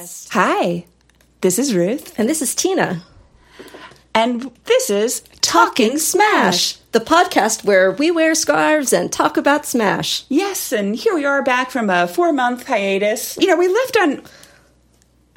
podcast. Hi, this is Ruth, And this is Tina. and this is Talking Smash, the podcast where we wear scarves and talk about Smash. Yes, and here we are back from a four month hiatus. You know, we left on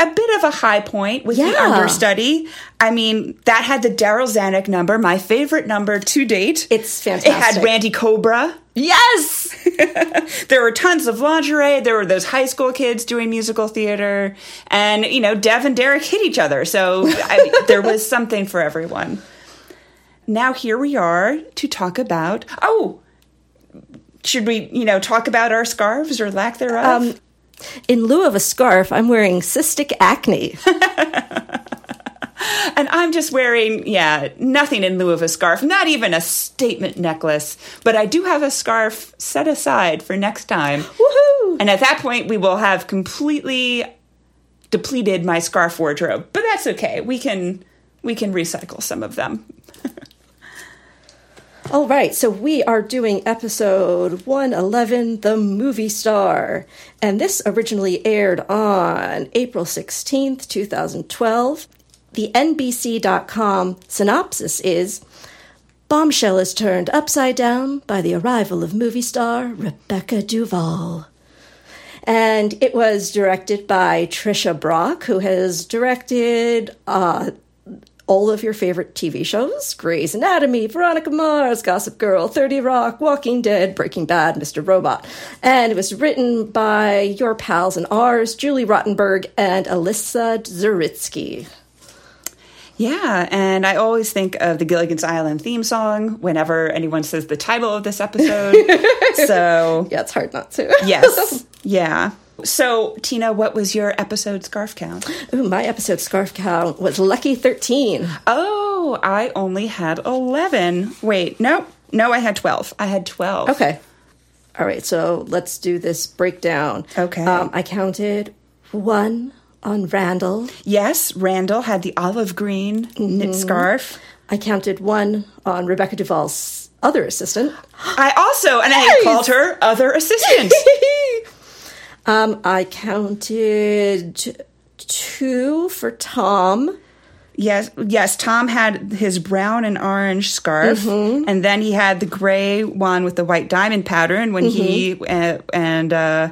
a bit of a high point with the understudy. I mean, that had the Darryl Zanuck number, my favorite number to date. It's fantastic. It had. Randy Cobra. Yes! There were tons of lingerie. There were those high school kids doing musical theater. And, you know, Dev and Derek hit each other. So I, there was something for everyone. Now, here we are to talk about. Oh, should we, you know, talk about our scarves or lack thereof? Um, In lieu of a scarf, I'm wearing cystic acne. and I'm just wearing, yeah, nothing in lieu of a scarf, not even a statement necklace. But I do have a scarf set aside for next time. Woohoo! And at that point, we will have completely depleted my scarf wardrobe. But that's okay. We can we can recycle some of them. All right, so we are doing episode 111, The Movie Star. And this originally aired on April 16th, 2012. The NBC.com synopsis is Bombshell is turned upside down by the arrival of movie star Rebecca Duvall. And it was directed by Tricia Brock, who has directed uh, all of your favorite TV shows Grey's Anatomy, Veronica Mars, Gossip Girl, 30 Rock, Walking Dead, Breaking Bad, Mr. Robot. And it was written by your pals and ours, Julie Rottenberg and Elisa Zuritsky. Yeah, and I always think of the Gilligan's Island theme song whenever anyone says the title of this episode. so, Yeah, it's hard not to. yes. Yeah. So, Tina, what was your episode scarf count? Ooh, my episode scarf count was Lucky 13. Oh, I only had 11. Wait, no. No, I had 12. I had 12. Okay. All right, so let's do this breakdown. Okay. Um, I counted one on Randall. Yes, Randall had the olive green knit scarf. I counted one on Rebecca Duvall's other assistant. I also, and I called her other assistant. um, I counted two for Tom. yes, yes. Tom had his brown and orange scarf, and then he had the gray one with the white diamond pattern when he uh, and uh,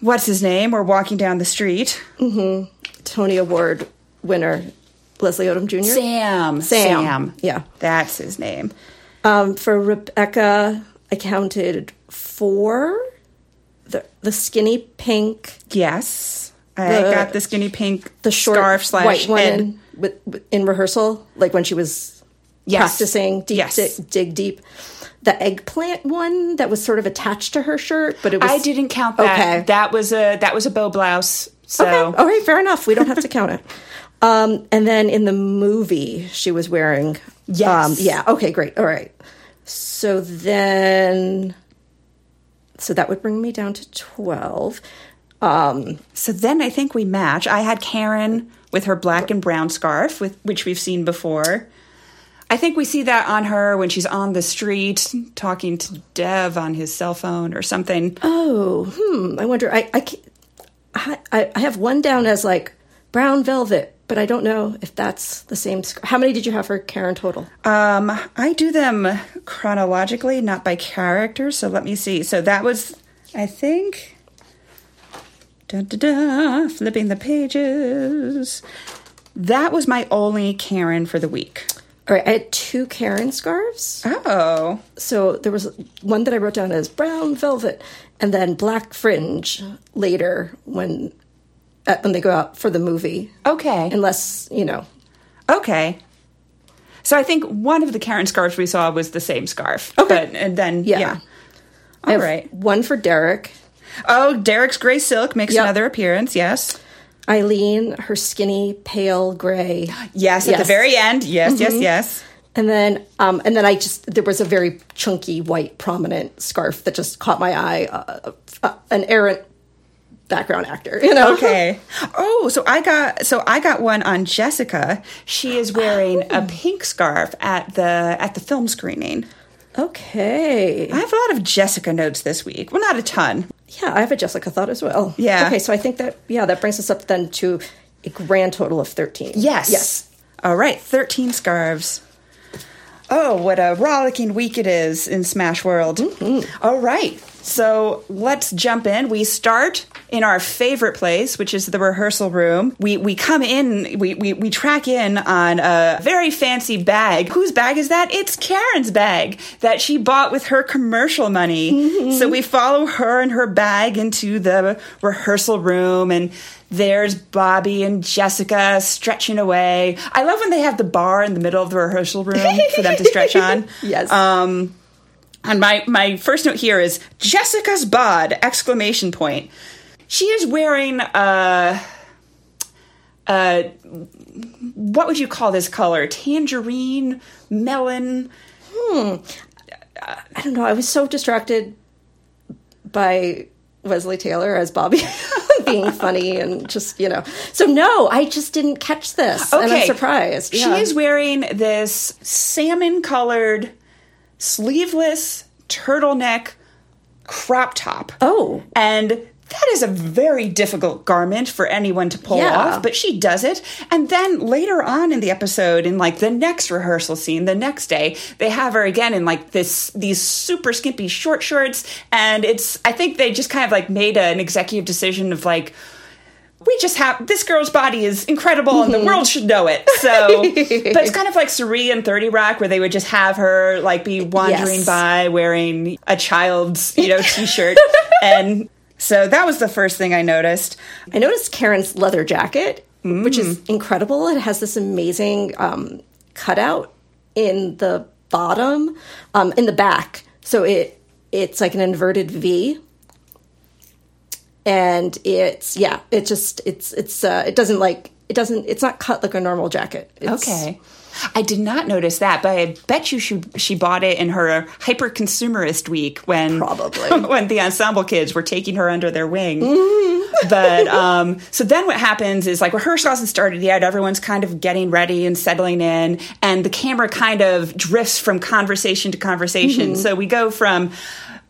what's his name were walking down the street. Tony Award winner Leslie Odom Jr. Sam, Sam. Yeah. that's his name. Um, for Rebecca, I counted four. The the skinny pink, Yes, I The- got the skinny pink the short scarf slash white one in, with, in rehearsal, like when she was Yes. practicing deep, Yes. dig, dig deep. The eggplant one that was sort of attached to her shirt, but it was I didn't count that. Okay. That was a that was a bow blouse. So Okay. All right, fair enough. We don't have to count it. Um, and then in the movie, she was wearing. Yes. Um, yeah. Okay. Great. All right. So then, so that would bring me down to twelve. Um, So then I think we match. I had Karen with her black and brown scarf, with which we've seen before. I think we see that on her when she's on the street talking to Dev on his cell phone or something. oh, hmm. I wonder. I I, I I have one down as like brown velvet, but I don't know if that's the same. sc- How many did you have for Karen total? Um, I do them chronologically, not by character. So let me see. So that was, I think. Da, da, da, flipping the pages. That was my only Karen for the week. All right. I had two Karen scarves. Oh, so there was one that I wrote down as brown velvet, and then black fringe later when uh, when they go out for the movie. okay. Unless you know, Okay. So I think one of the Karen scarves we saw was the same scarf. Okay. But and then Yeah. yeah. Have right. one for Derek, Oh, Derek's gray silk makes Yep. another appearance. Yes. Eileen, her skinny pale gray, Yes, at the very end. Yes, yes, yes. and then um, and then I just there was a very chunky white prominent scarf that just caught my eye. Uh, uh, an errant background actor, you know. Okay. Oh, so I got so I got one on Jessica. She is wearing Oh. a pink scarf at the at the film screening. Okay. I have a lot of Jessica notes this week. Well, not a ton. Yeah, I have a Jessica thought as well. Yeah. Okay, so I think that yeah, that brings us up then to a grand total of thirteen. Yes. Yes. All right, 13 scarves. Oh, what a rollicking week it is in Smash World. Mm-hmm. All right, so let's jump in. We start in our favorite place, which is the rehearsal room. We we come in, we, we, we track in on a very fancy bag. Whose bag is that? It's Karen's bag that she bought with her commercial money. So we follow her and her bag into the rehearsal room and there's Bobby and Jessica stretching away. I love when they have the bar in the middle of the rehearsal room for them to stretch on. Yes. Um, and my my first note here is Jessica's bod! Exclamation point. She is wearing a. Uh, what would you call this color? Tangerine, melon. Hmm. I don't know. I was so distracted by Wesley Taylor as Bobby being funny and just, you know. So no, I just didn't catch this. And I'm Okay. surprised. She Yeah. is wearing this salmon colored, sleeveless turtleneck crop top. Oh. And that is a very difficult garment for anyone to pull Yeah. off, but she does it. And then later on in the episode, in like the next rehearsal scene, the next day, they have her again in like this these super skimpy short shorts. And it's I think they just kind of like made an executive decision of like we just have this girl's body is incredible and the mm-hmm. world should know it. So, but it's kind of like Suri and 30 Rock where they would just have her like be wandering Yes. by wearing a child's, you know, t-shirt. and so that was the first thing I noticed. I noticed Karen's leather jacket, which is Mm. incredible. It has this amazing um, cutout in the bottom, um, in the back. So it it's like an inverted V. And it's yeah, it just it's it's uh, it doesn't like it doesn't it's not cut like a normal jacket. It's, Okay. I did not notice that, but I bet you she she bought it in her hyper consumerist week when Probably. when the ensemble kids were taking her under their wing. but um, so then what happens is like rehearsal hasn't started yet. Everyone's kind of getting ready and settling in, and the camera kind of drifts from conversation to conversation. So we go from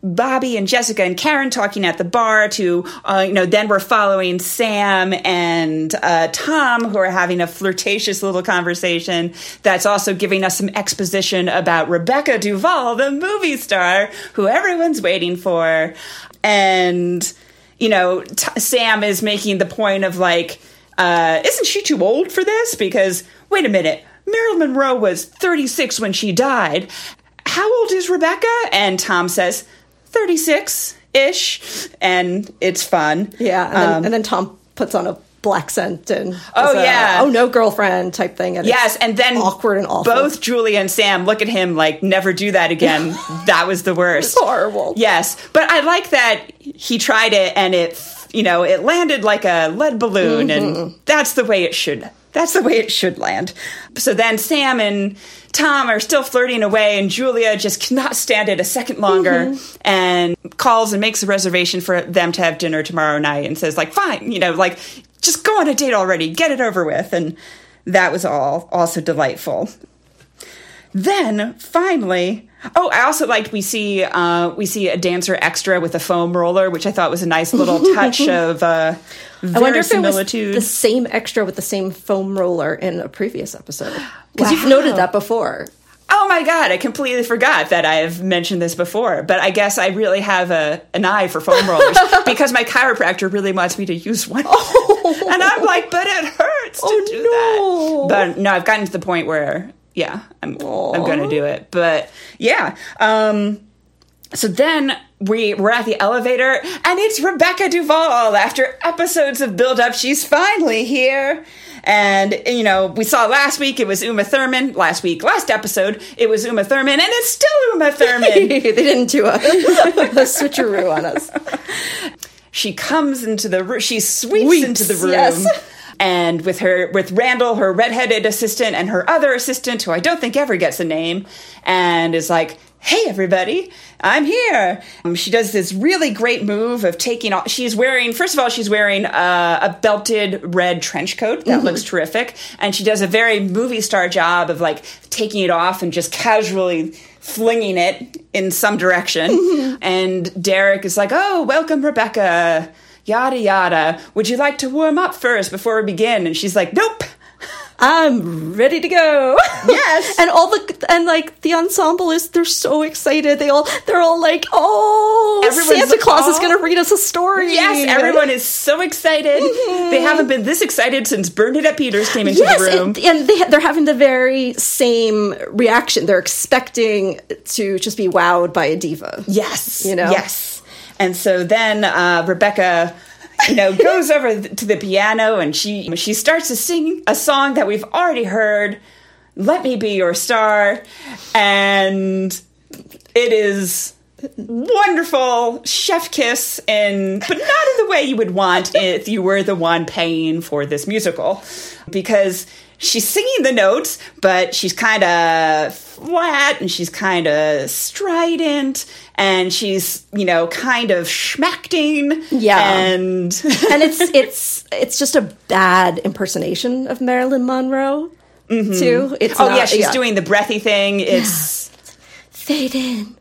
Bobby and Jessica and Karen talking at the bar to, uh, you know, then we're following Sam and uh, Tom who are having a flirtatious little conversation that's also giving us some exposition about Rebecca Duvall, the movie star who everyone's waiting for. And, you know, t- Sam is making the point of like, uh, isn't she too old for this? Because, wait a minute, Marilyn Monroe was 36 when she died. How old is Rebecca? And Tom says, 36 ish. And it's fun. Yeah, and then, Um, and then Tom puts on a black scent and Oh, a, yeah. oh no girlfriend type thing. And Yes, and then awkward and awful. Both Julie and Sam look at him like, never do that again. that was the worst. horrible. Yes, but I like that he tried it and it, you know, it landed like a lead balloon, and that's the way it should. That's the way it should land. So then Sam and Tom are still flirting away, and Julia just cannot stand it a second longer, mm-hmm. and calls and makes a reservation for them to have dinner tomorrow night, and says like, "Fine, you know, like just go on a date already, get it over with." And that was all also delightful. Then finally, oh, I also liked we see uh, we see a dancer extra with a foam roller, which I thought was a nice little touch of uh, I wonder if it was the same extra with the same foam roller in a previous episode. Because you've noted that before. Oh my god, I completely forgot that I've mentioned this before, but I guess I really have a an eye for foam rollers because my chiropractor really wants me to use one. and I'm like, but it hurts to Oh, do no. that. But no, I've gotten to the point where yeah, I'm I'm going to do it. But yeah, um so then we we're at the elevator and it's Rebecca Duvall after episodes of build up she's finally here and you know we saw last week it was Uma Thurman last week last episode it was Uma Thurman and it's still Uma Thurman they didn't do a, a switcheroo on us. she comes into the room she sweeps Sweeps, into the room yes. And with her with Randall, her redheaded assistant, and her other assistant, who I don't think ever gets a name, and is like, hey everybody i'm here um, she does this really great move of taking off she's wearing first of all she's wearing uh, a belted red trench coat that mm-hmm. looks terrific and she does a very movie star job of like taking it off and just casually flinging it in some direction mm-hmm. and derek is like oh welcome rebecca yada yada would you like to warm up first before we begin and she's like nope I'm ready to go. Yes. and all the and like the ensemble is they're so excited. They all they're all like, "Oh, Everyone's Santa Claus is going to read us a story." Yes, everyone is so excited. Mm-hmm. They haven't been this excited since Bernadette Peters came into yes, the room. And, and they they're having the very same reaction. They're expecting to just be wowed by a diva. Yes. You know. Yes. And so then uh, Rebecca you know, goes over to the piano and she she starts to sing a song that we've already heard, "Let Me Be Your Star," and it is wonderful. Chef kiss and but not in the way you would want if you were the one paying for this musical. Because she's singing the notes, but she's kind of flat and she's kind of strident and she's, you know, kind of schmacting. Yeah. And and it's it's it's just a bad impersonation of Marilyn Monroe. Mm-hmm. Too. It's oh not, yeah, she's yeah. doing the breathy thing. It's yeah. fade in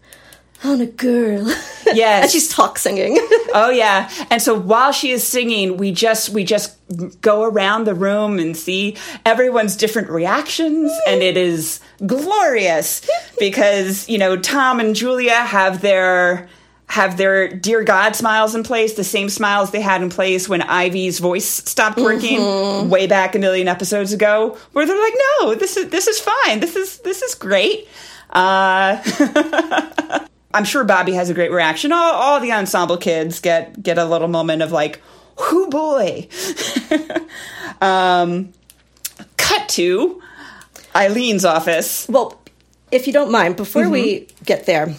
on a girl. Yes. and she's talk singing. oh yeah. And so while she is singing, we just we just go around the room and see everyone's different reactions and it is glorious because, you know, Tom and Julia have their have their dear God smiles in place, the same smiles they had in place when Ivy's voice stopped working mm-hmm. way back a million episodes ago, where they're like, "No, this is this is fine. This is this is great." Uh, I'm sure Bobby has a great reaction. All, all the ensemble kids get get a little moment of like, "Whoo boy!" um, cut to Eileen's office. Well, if you don't mind, before mm-hmm. we get there,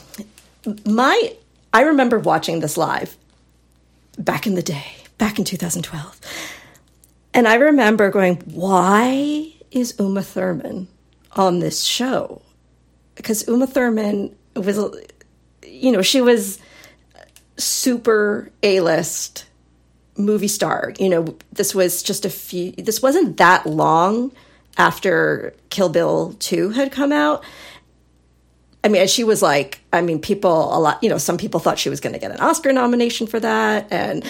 my I remember watching this live back in the day, back in 2012, and I remember going, "Why is Uma Thurman on this show?" Because Uma Thurman was you know, she was super A list movie star. You know, this was just a few, this wasn't that long after Kill Bill 2 had come out. I mean, she was like, I mean, people, a lot, you know, some people thought she was going to get an Oscar nomination for that. And,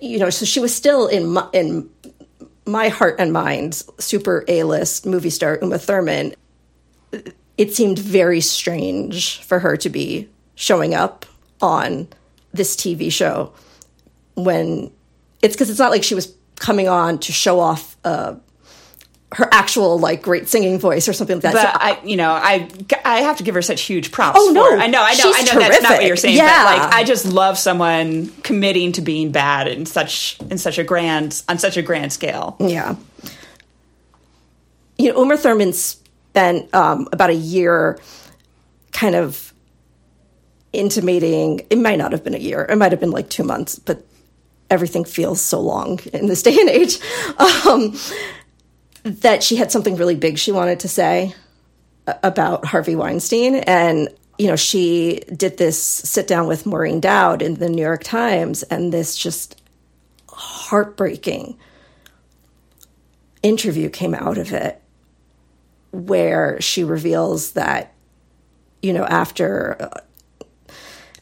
you know, so she was still in my, in my heart and mind, super A list movie star Uma Thurman. It seemed very strange for her to be showing up on this TV show when it's because it's not like she was coming on to show off uh, her actual like great singing voice or something like that. But so, I, you know, I I have to give her such huge props. Oh no, I know, I know, I know. Terrific. That's not what you're saying. Yeah. But like, I just love someone committing to being bad in such in such a grand on such a grand scale. Yeah. You know, Uma Thurman spent um, about a year, kind of intimating it might not have been a year it might have been like two months but everything feels so long in this day and age um, that she had something really big she wanted to say about harvey weinstein. And you know she did this sit down with maureen dowd in the new york times and this just heartbreaking interview came out of it where she reveals that you know after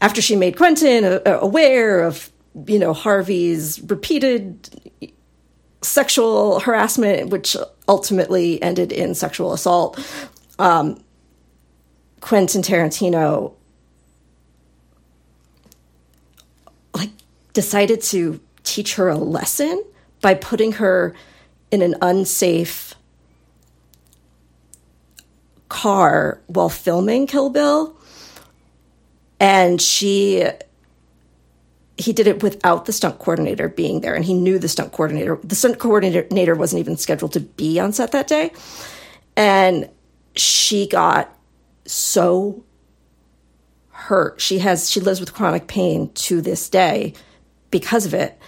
after she made Quentin aware of, you know, Harvey's repeated sexual harassment, which ultimately ended in sexual assault, um, Quentin Tarantino like decided to teach her a lesson by putting her in an unsafe car while filming Kill Bill and she he did it without the stunt coordinator being there. And he knew the stunt coordinator the stunt coordinator wasn't even scheduled to be on set that day. And she got so hurt. She has she lives with chronic pain to this day because of it.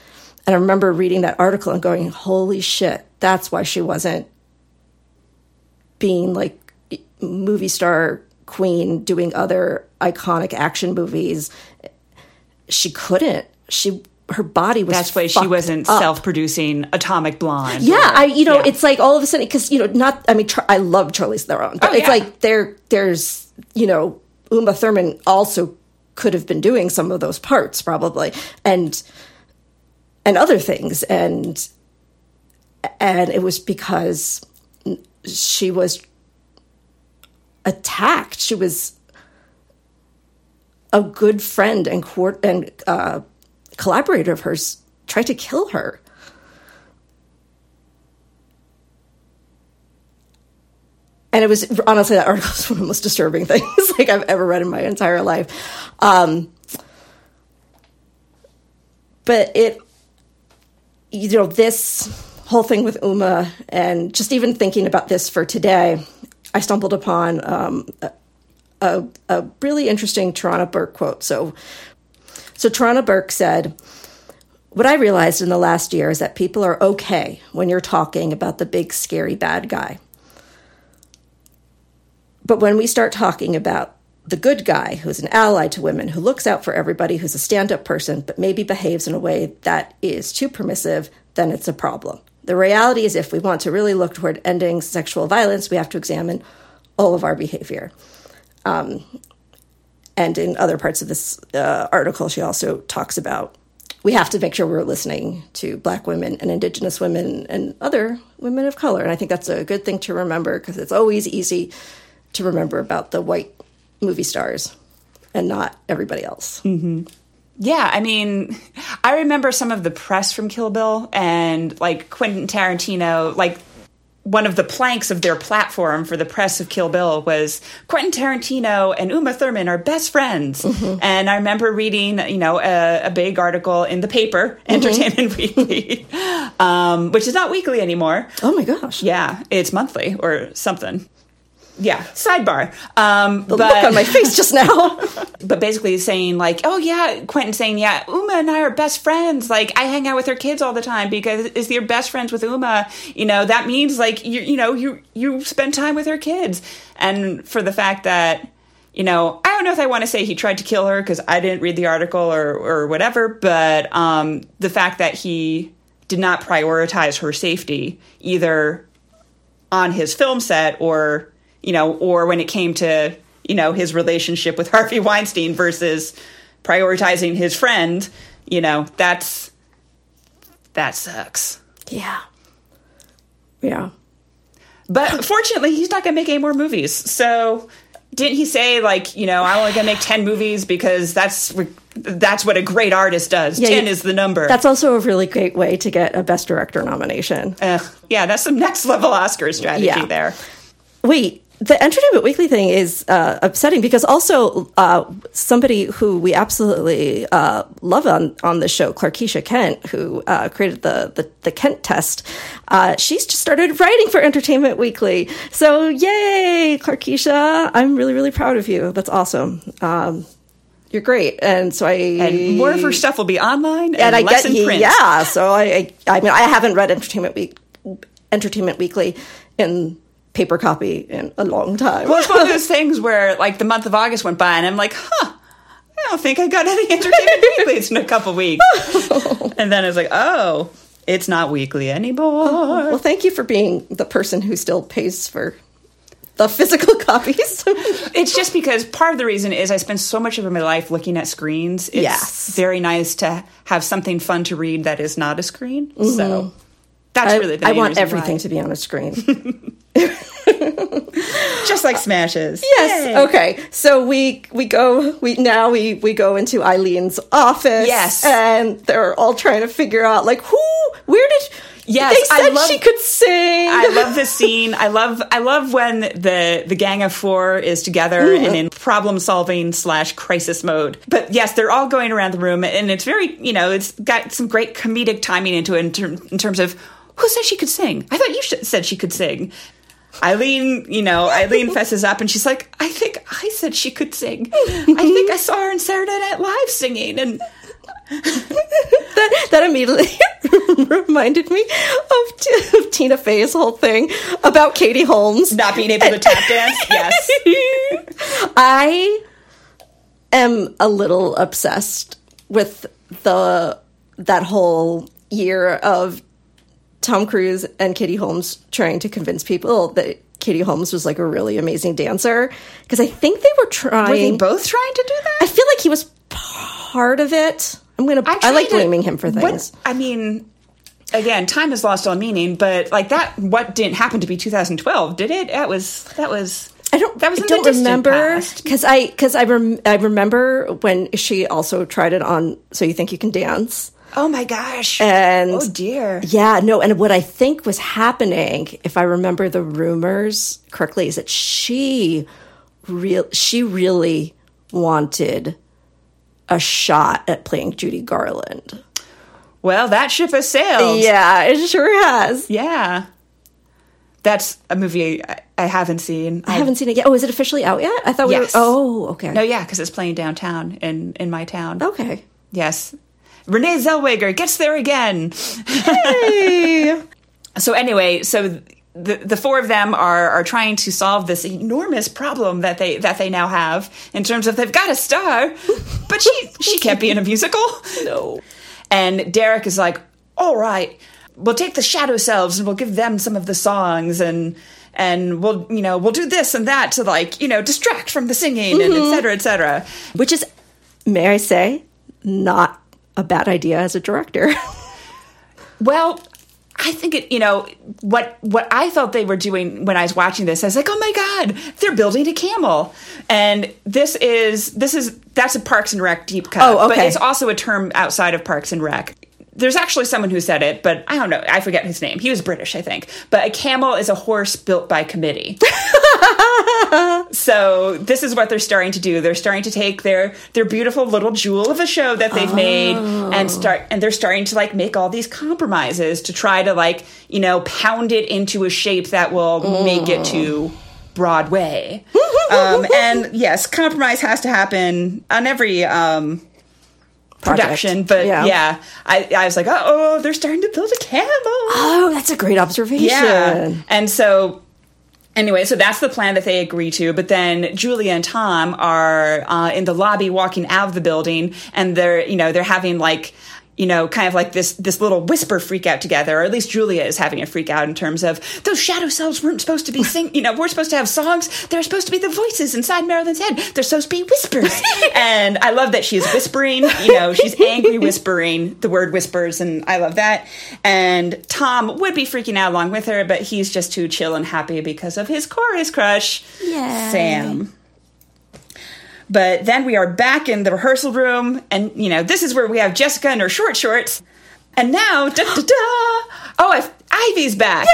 And I remember reading that article and going, holy shit, that's why she wasn't being like movie star queen doing other iconic action movies. She couldn't. She her body was That's why she wasn't up. self-producing Atomic Blonde. Yeah, or- I you know yeah. it's like all of a sudden because you know not I mean I love Charlize Theron, but Oh, it's yeah. like there there's you know Uma Thurman also could have been doing some of those parts probably and and other things and and it was because she was attacked. She was a good friend and court and uh, collaborator of hers tried to kill her. And it was honestly that article is one of the most disturbing things like I've ever read in my entire life. Um, but it, you know, this whole thing with Uma and just even thinking about this for today, I stumbled upon um, a, a, really interesting Tarana Burke quote. So, so Tarana Burke said, What I realized in the last year is that people are okay when you're talking about the big, scary bad guy. But when we start talking about the good guy who's an ally to women, who looks out for everybody, who's a stand up person, but maybe behaves in a way that is too permissive, then it's a problem. The reality is, if we want to really look toward ending sexual violence, we have to examine all of our behavior. Um, and in other parts of this uh, article, she also talks about we have to make sure we're listening to Black women and Indigenous women and other women of color. And I think that's a good thing to remember because it's always easy to remember about the white movie stars and not everybody else. Yeah, I mean, I remember some of the press from Kill Bill and like Quentin Tarantino, like one of the planks of their platform for the press of Kill Bill was Quentin Tarantino and Uma Thurman are best friends. And I remember reading, you know, a, a big article in the paper, Entertainment Weekly, um, which is not weekly anymore. Oh my gosh. Yeah, it's monthly or something. Yeah, sidebar. Um, The but look on my face just now. but basically saying like, oh yeah, Quentin saying, yeah, Uma and I are best friends. Like I hang out with her kids all the time because if you're best friends with Uma, you know that means like you you know you you spend time with her kids. And for the fact that you know, I don't know if I want to say he tried to kill her because I didn't read the article or or whatever, but um, the fact that he did not prioritize her safety either on his film set or you know or when it came to you know his relationship with Harvey Weinstein versus prioritizing his friend you know that's that sucks yeah. Yeah. but fortunately he's not going to make any more movies so didn't he say like you know i'm only going to make 10 movies because that's that's what a great artist does Yeah, 10 you- is the number That's also a really great way to get a Best Director nomination. Ugh. yeah that's some next level oscar strategy Yeah. there Wait, the Entertainment Weekly thing is uh, upsetting because also uh, somebody who we absolutely uh, love on, on the show, Clarkisha Kent, who uh, created the, the, the Kent test, uh, she's just started writing for Entertainment Weekly. So, yay, Clarkisha. I'm really, really proud of you. That's awesome. Um, you're great. And so I. and more of her stuff will be online and, and I less get in print yeah. So I, I, I mean, I haven't read Entertainment Week, Entertainment Weekly in paper copy in a long time. Well, it's one of those things where, like, the month of August went by, and I'm like, huh, I don't think I got any entertainment weeklies in a couple weeks. and then it's like, oh, it's not weekly anymore. Oh, well, thank you for being the person who still pays for the physical copies. It's just because part of the reason is I spend so much of my life looking at screens. It's Yes. very nice to have something fun to read that is not a screen. So mm-hmm. that's I, really the I want everything why. to be on a screen. just like smashes. yes. Yay. Okay. So we we go we now we we go into Eileen's office. Yes. And they're all trying to figure out like who where did Yes, they I said love- she could sing. I love this scene. I love I love when the the gang of four is together mm-hmm. and in problem solving slash crisis mode. But yes, they're all going around the room, and it's very you know it's got some great comedic timing into it in, ter- in terms of who said she could sing. I thought you sh- said she could sing. Eileen, you know, Eileen fesses up and she's like, I think I said she could sing. I think I saw her in Saturday Night Live singing, and that, that immediately reminded me of, T- of Tina Fey's whole thing about Katie Holmes. Not being able to tap dance. Yes. I am a little obsessed with the that whole year of Tom Cruise and Kitty Holmes trying to convince people that Kitty Holmes was like a really amazing dancer because I think they were trying. Were they both trying to do that? I feel like he was part of it. I'm gonna. I, tried like blaming him for what- things. I mean, again, time has lost all meaning, but like that, what didn't happen to be 2012, did it? That was that was. I don't. That was I don't remember because I because I rem, I remember when she also tried it on. So you think you can dance? Oh my gosh! And oh dear. Yeah, no, and what I think was happening, if I remember the rumors correctly, is that she real she really wanted a shot at playing Judy Garland. Well, that ship has sailed. Yeah, it sure has. Yeah. That's a movie I, I haven't seen. I haven't seen it yet. Oh, is it officially out yet? I thought we Yes. were. Oh, okay. No, yeah, because it's playing downtown in in my town. Okay. Yes. Renee Zellweger gets there again. Hey. So anyway, so the the four of them are are trying to solve this enormous problem that they that they now have in terms of they've got a star, but she she can't be in a musical. no. And Derek is like, "All right, we'll take the shadow selves and we'll give them some of the songs and." And we'll, you know, we'll do this and that to like, you know, distract from the singing and et mm-hmm. cetera, et cetera. Which is, may I say, not a bad idea as a director. Well, I think it, you know, what what I thought they were doing when I was watching this, I was like, "Oh my god, they're building a camel." And this is this is that's a Parks and Rec deep cut, Oh, but okay. it's also a term outside of Parks and Rec. There's actually someone who said it, but I don't know. I forget his name. He was British, I think. But a camel is a horse built by committee. so this is what they're starting to do. They're starting to take their their beautiful little jewel of a show that they've made and start and they're starting to like make all these compromises to try to like, you know, pound it into a shape that will make it to Broadway. um, and yes, compromise has to happen on every um Project. production, but Yeah. yeah, I, I was like, oh, they're starting to build a camel. Oh, that's a great observation. Yeah. And so, anyway, so that's the plan that they agree to. But then Julia and Tom are uh, in the lobby walking out of the building, and they're, you know, they're having like, you know, kind of like this this little whisper freak out together, or at least Julia is having a freak out in terms of those shadow selves weren't supposed to be sing. You know, we're supposed to have songs. They're supposed to be the voices inside Marilyn's head. They're supposed to be whispers. and I love that she's whispering. You know, she's angry whispering the word whispers, and I love that. And Tom would be freaking out along with her, but he's just too chill and happy because of his chorus crush, Yay. Sam. But then we are back in the rehearsal room, and you know, this is where we have Jessica in her short shorts. And now, da da da! Oh, if Ivy's back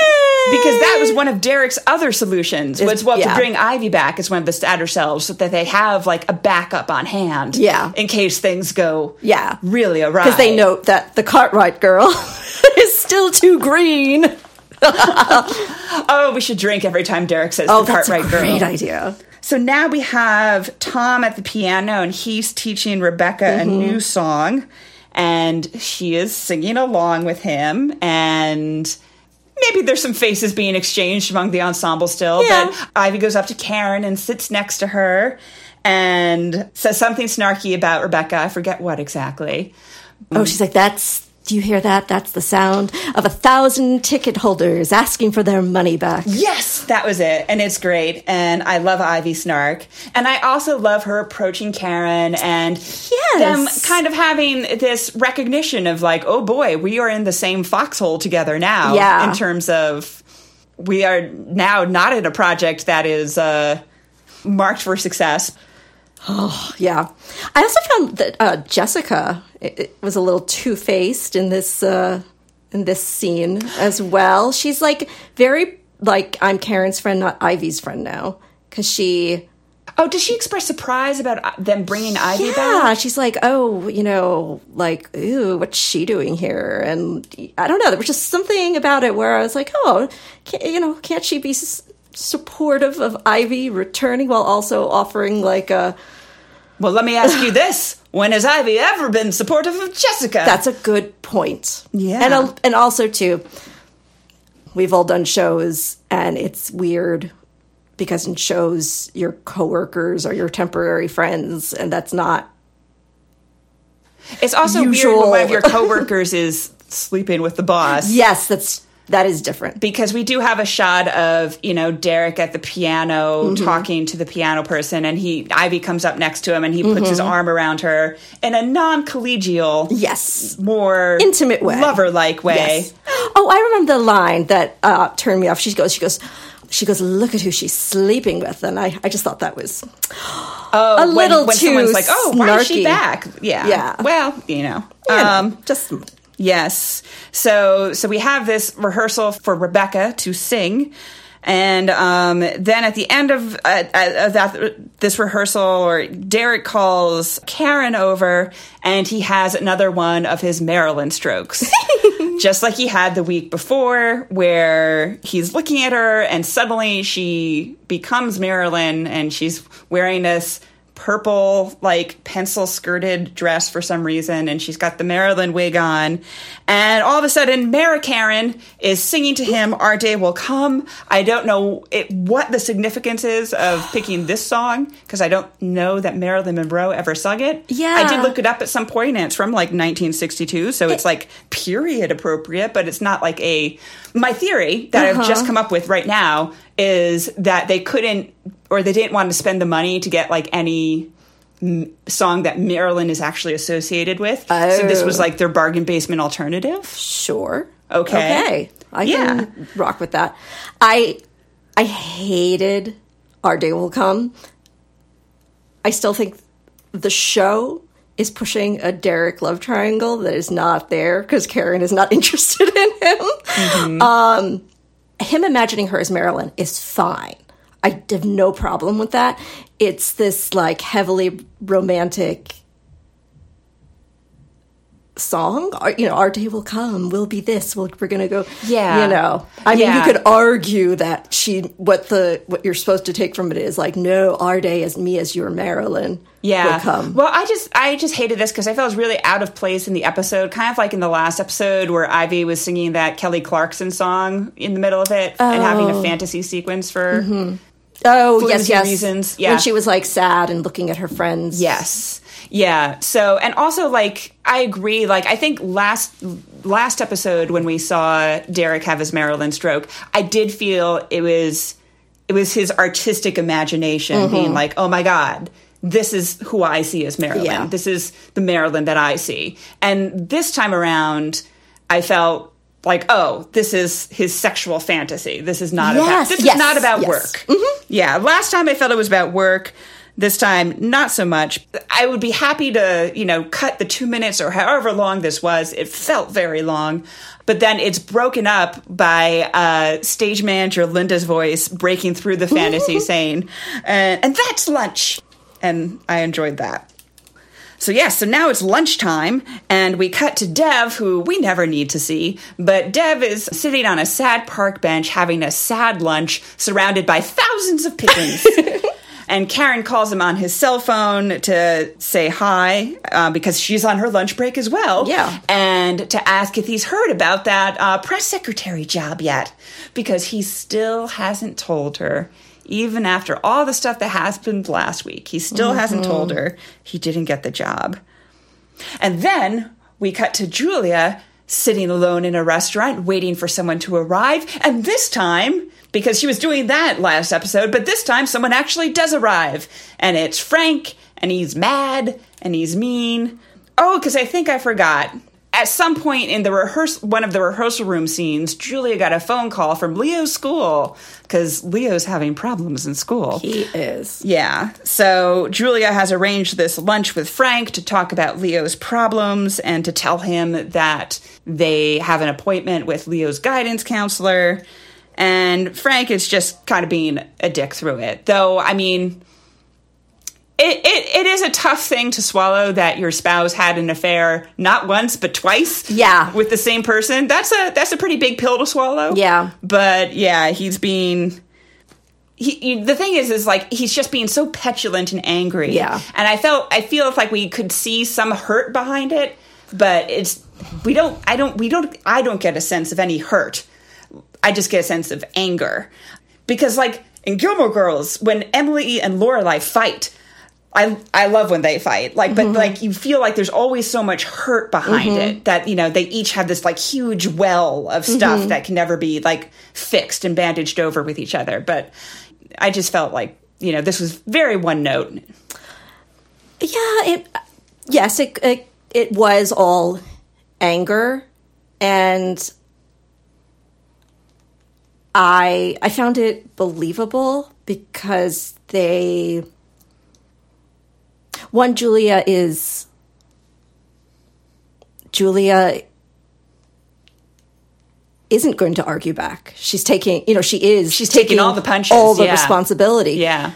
because that was one of Derek's other solutions. Is- Was well yeah. to bring Ivy back as one of the statter selves, so that they have like a backup on hand, Yeah. in case things go Yeah. really awry. Because they note that the Cartwright girl is still too green. Oh, we should drink every time Derek says Oh, the that's a Cartwright girl. great idea. So now we have Tom at the piano, and he's teaching Rebecca a mm-hmm. new song, and she is singing along with him, and maybe there's some faces being exchanged among the ensemble still. Yeah. But Ivy goes up to Karen and sits next to her and says something snarky about Rebecca. I forget what exactly. Oh, she's like, that's. Do you hear that? That's the sound of a thousand ticket holders asking for their money back. Yes, that was it. And it's great. And I love Ivy Snark. And I also love her approaching Karen and them kind of having this recognition of like, oh boy, we are in the same foxhole together now. Yeah. In terms of we are now not in a project that is uh, marked for success. Oh, yeah. I also found that uh, Jessica it, it was a little two faced in this uh, in this scene as well. She's like very like I'm Karen's friend, not Ivy's friend now, because she Oh, does she express surprise about uh, them bringing Ivy yeah back? she's like oh you know like ooh what's she doing here and I don't know there was just something about it where I was like oh you know can't she be supportive of Ivy returning while also offering like a Well, let me ask you this: When has Ivy ever been supportive of Jessica? That's a good point. Yeah. And al- and also too we've all done shows and it's weird because in shows your coworkers are your temporary friends and that's not it's also weird usual. when one of your coworkers is sleeping with the boss. Yes, that's that is different. because we do have a shot of you know Derek at the piano Mm-hmm. talking to the piano person, and he Ivy comes up next to him and he puts Mm-hmm. his arm around her in a non-collegial, Yes. more Intimate way. lover-like way. Yes. Oh, I remember the line that uh, turned me off. She goes, she goes, she goes, look at who she's sleeping with, and I, I just thought that was Oh, A when, little when too someone's like, "Oh, why is she back?" Yeah, Yeah. Well, you know, you know, um, just Yes. So so we have this rehearsal for Rebecca to sing. And um, then at the end of, uh, of that this rehearsal, or Derek calls Karen over, and he has another one of his Marilyn strokes, just like he had the week before, where he's looking at her, and suddenly she becomes Marilyn, and she's wearing this purple like pencil skirted dress for some reason and she's got the Marilyn wig on. And all of a sudden Mara Karen is singing to him our day will come. I don't know it, what the significance is of picking this song because I don't know that Marilyn Monroe ever sung it. Yeah. I did look it up at some point and it's from like 1962 so it's like period appropriate but it's not like a my theory that I've just uh-huh. come up with right now is that they couldn't or they didn't want to spend the money to get like any m- song that Marilyn is actually associated with. So this was Oh. like their bargain basement alternative. Sure. Okay. Okay. I Yeah. can rock with that. I I hated Our Day Will Come. I still think the show is pushing a Derek love triangle that is not there because Karen is not interested in him. Mm-hmm. Um, him imagining her as Marilyn is fine. I have no problem with that. It's this like heavily romantic song. Our, you know, our day will come. We'll be this. We'll, we're gonna go. Yeah. You know, I mean, Yeah. you could argue that she what the what you're supposed to take from it is like, no, our day as me as your Marilyn Yeah. will come. Well, I just I just hated this because I felt it was really out of place in the episode, kind of like in the last episode where Ivy was singing that Kelly Clarkson song in the middle of it and having a oh. fantasy sequence for mm-hmm. oh yes, yes. reasons, yeah. When she was like sad and looking at her friends. Yes. Yeah. So, and also like I agree like I think last last episode when we saw Derek have his Marilyn stroke, I did feel it was it was his artistic imagination Mm-hmm. being like, "Oh my god, this is who I see as Marilyn. Yeah. This is the Marilyn that I see." And this time around, I felt like, "Oh, this is his sexual fantasy. This is not about Yes, this yes, is not about yes. Mm-hmm. work." Yeah, last time I felt it was about work. This time, not so much. I would be happy to, you know, cut the two minutes or however long this was. It felt very long. But then it's broken up by uh, stage manager Linda's voice breaking through the fantasy saying, and, and that's lunch. And I enjoyed that. So, yeah, so now it's lunchtime, and we cut to Dev, who we never need to see. But Dev is sitting on a sad park bench having a sad lunch surrounded by thousands of pigeons. And Karen calls him on his cell phone to say hi uh, because she's on her lunch break as well. Yeah. And to ask if he's heard about that uh, press secretary job yet because he still hasn't told her. Even after all the stuff that happened last week, he still hasn't told her he didn't get the job. And then we cut to Julia sitting alone in a restaurant waiting for someone to arrive. And this time, because she was doing that last episode, but this time someone actually does arrive. And it's Frank, and he's mad, and he's mean. Oh, because I think I forgot. At some point in the rehearsal, one of the rehearsal room scenes, Julia got a phone call from Leo's school because Leo's having problems in school. He is. Yeah. So Julia has arranged this lunch with Frank to talk about Leo's problems and to tell him that they have an appointment with Leo's guidance counselor. And Frank is just kind of being a dick through it. Though, I mean, it, it, it is a tough thing to swallow that your spouse had an affair not once but twice. Yeah. With the same person. That's a that's a pretty big pill to swallow. Yeah. But yeah, he's being he, the thing is, is like he's just being so petulant and angry. Yeah. and I felt I feel like we could see some hurt behind it, but it's we don't. I don't. We don't. I don't get a sense of any hurt. I just get a sense of anger. Because, like in Gilmore Girls, when Emily and Lorelai fight. I, I love when they fight. Like but mm-hmm. like you feel like there's always so much hurt behind mm-hmm. it that you know they each have this like huge well of stuff mm-hmm. that can never be like fixed and bandaged over with each other. But I just felt like you know this was very one note. Yeah, it yes, it it, it was all anger. And I I found it believable because they one Julia is Julia isn't going to argue back. She's taking, you know, she is. She's taking all the punches, all the yeah. responsibility yeah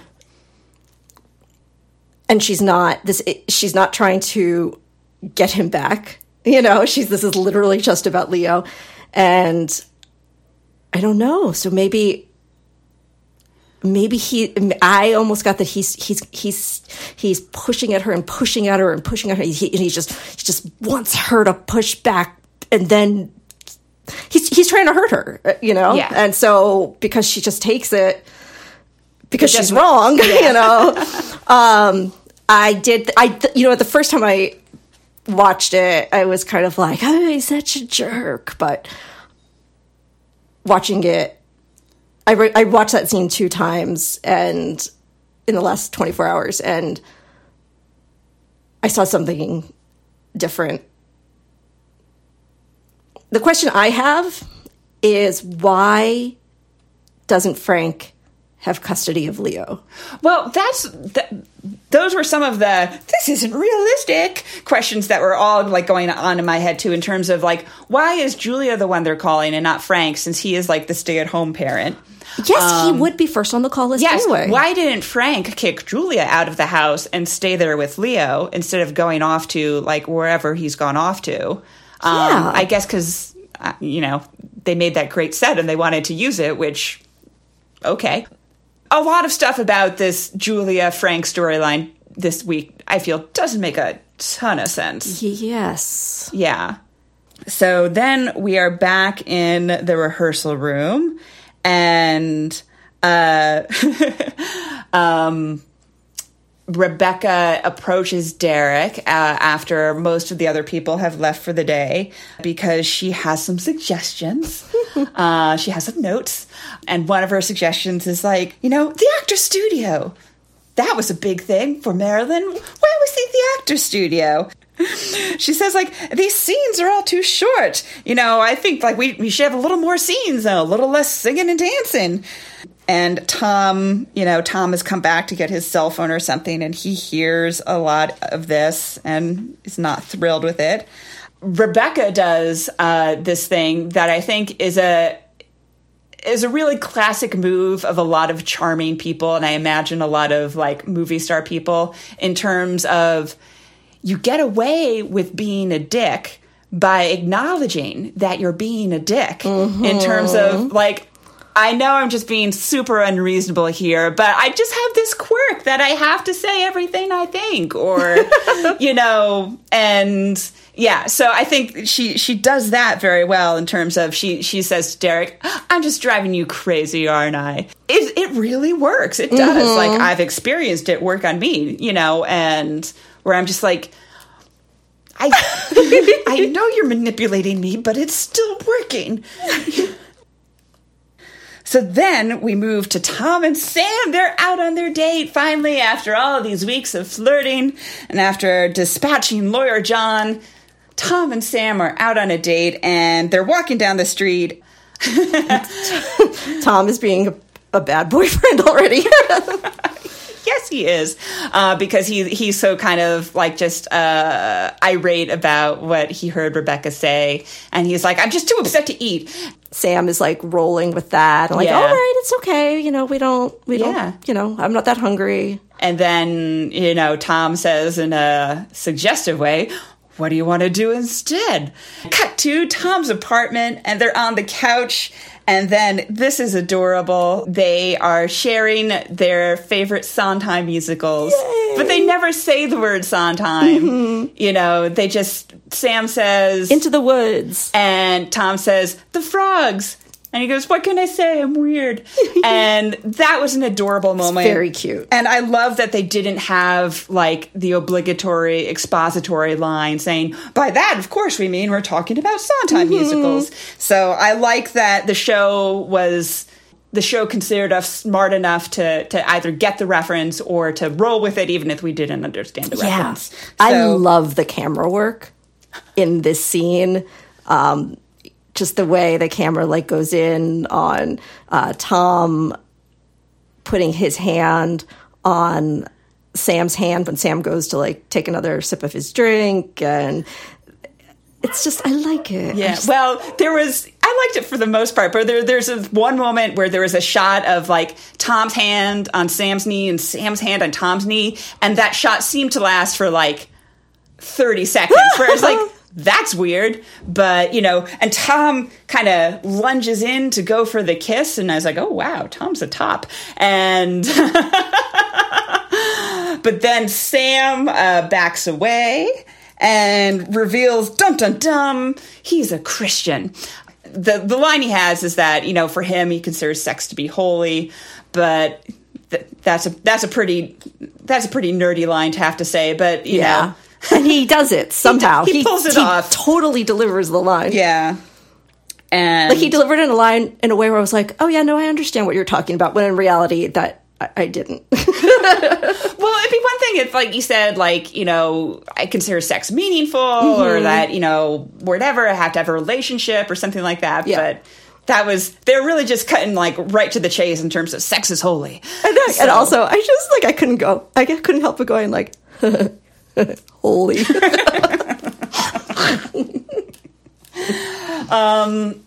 and she's not this she's not trying to get him back you know she's this is literally just about leo and i don't know. So maybe maybe he i almost got that he's he's he's he's pushing at her and pushing at her and pushing at her. He, and he just he just wants her to push back and then he's he's trying to hurt her you know? Yeah. and so because she just takes it because It she's wrong you know? Um i did i you know the first time i watched it i was kind of like oh he's such a jerk but watching it i re- i watched that scene two times and in the last 24 hours and i saw something different. The question i have is why doesn't frank have custody of leo Well, that's th- those were some of the this isn't realistic questions that were all like going on in my head too in terms of like why is Julia the one they're calling and not Frank since he is like the stay-at-home parent. yes he would be first on the call list Yes, anyway why didn't Frank kick Julia out of the house and stay there with Leo instead of going off to like wherever he's gone off to? Um, Yeah. I guess because uh, you know they made that great set and they wanted to use it, which okay. A lot of stuff about this Julia Frank storyline this week, I feel, doesn't make a ton of sense. yes Yeah. So then we are back in the rehearsal room and uh um Rebecca approaches Derek uh, after most of the other people have left for the day because she has some suggestions. uh, she has some notes. And one of her suggestions is like, you know, the actor studio. That was a big thing for Marilyn. Why was he the actor studio? She says, like, these scenes are all too short. You know, I think like we, we should have a little more scenes, a little less singing and dancing. And Tom, you know, Tom has come back to get his cell phone or something, and he hears a lot of this and is not thrilled with it. Rebecca does uh, this thing that I think is a is a really classic move of a lot of charming people, and I imagine a lot of like movie star people in terms of you get away with being a dick by acknowledging that you're being a dick in mm-hmm. terms of like I know I'm just being super unreasonable here, but I just have this quirk that I have to say everything I think or you know and yeah, so I think she she does that very well in terms of she she says to Derek, "I'm just driving you crazy, aren't I?" It it really works. It does. Mm-hmm. Like I've experienced it work on me, you know, and where I'm just like I I know you're manipulating me, but it's still working. So then we move to Tom and Sam. They're out on their date finally after all these weeks of flirting and after dispatching lawyer John. Tom and Sam are out on a date and they're walking down the street. Tom is being a, a bad boyfriend already. Yes, he is, uh, because he he's so kind of like just uh, irate about what he heard Rebecca say, and he's like, "I'm just too upset to eat." Sam is like rolling with that. Like, Yeah. all right, it's okay. You know, we don't, we Yeah. don't, you know, I'm not that hungry. And then, you know, Tom says in a suggestive way, what do you want to do instead? Cut to Tom's apartment, and they're on the couch. And then this is adorable. They are sharing their favorite Sondheim musicals, but they never say the word Sondheim. Mm-hmm. You know, they just, Sam says, Into the woods. and Tom says, the frogs. And he goes, What can I say? I'm weird. and that was an adorable moment. very cute. And I love that they didn't have like the obligatory expository line saying, By that, of course, we mean we're talking about Sondheim musicals. So I like that the show was. The show considered us smart enough to, to either get the reference or to roll with it, even if we didn't understand the Yeah. reference. I love the camera work in this scene. Um, just the way the camera like goes in on uh, Tom putting his hand on Sam's hand when Sam goes to like take another sip of his drink and it's just I like it. Yeah. just- Well, there was I liked it for the most part, but there there's a, one moment where there was a shot of like Tom's hand on Sam's knee and Sam's hand on Tom's knee, and that shot seemed to last for like 30 seconds. Where it's like that's weird, but you know, and Tom kind of lunges in to go for the kiss, and I was like, oh wow, Tom's a top, and but then Sam uh, backs away and reveals, dum dum dum, he's a Christian. The the line he has is that you know for him he considers sex to be holy, but th- that's a that's a pretty that's a pretty nerdy line to have to say. But you yeah. know, and he does it somehow. he pulls it he off. Totally delivers the line. yeah, and Like he delivered in a line in a way where I was like, "Oh yeah, no, I understand what you're talking about." When in reality, that I, I didn't. Well, it'd be one thing if, like you said, like you know, I consider sex meaningful, or mm-hmm. that you know, whatever, I have to have a relationship or something like that. Yeah. But that was they're really just cutting like right to the chase in terms of sex is holy. and, I- So- and also, I just like I couldn't go. I couldn't help but going like, "Holy."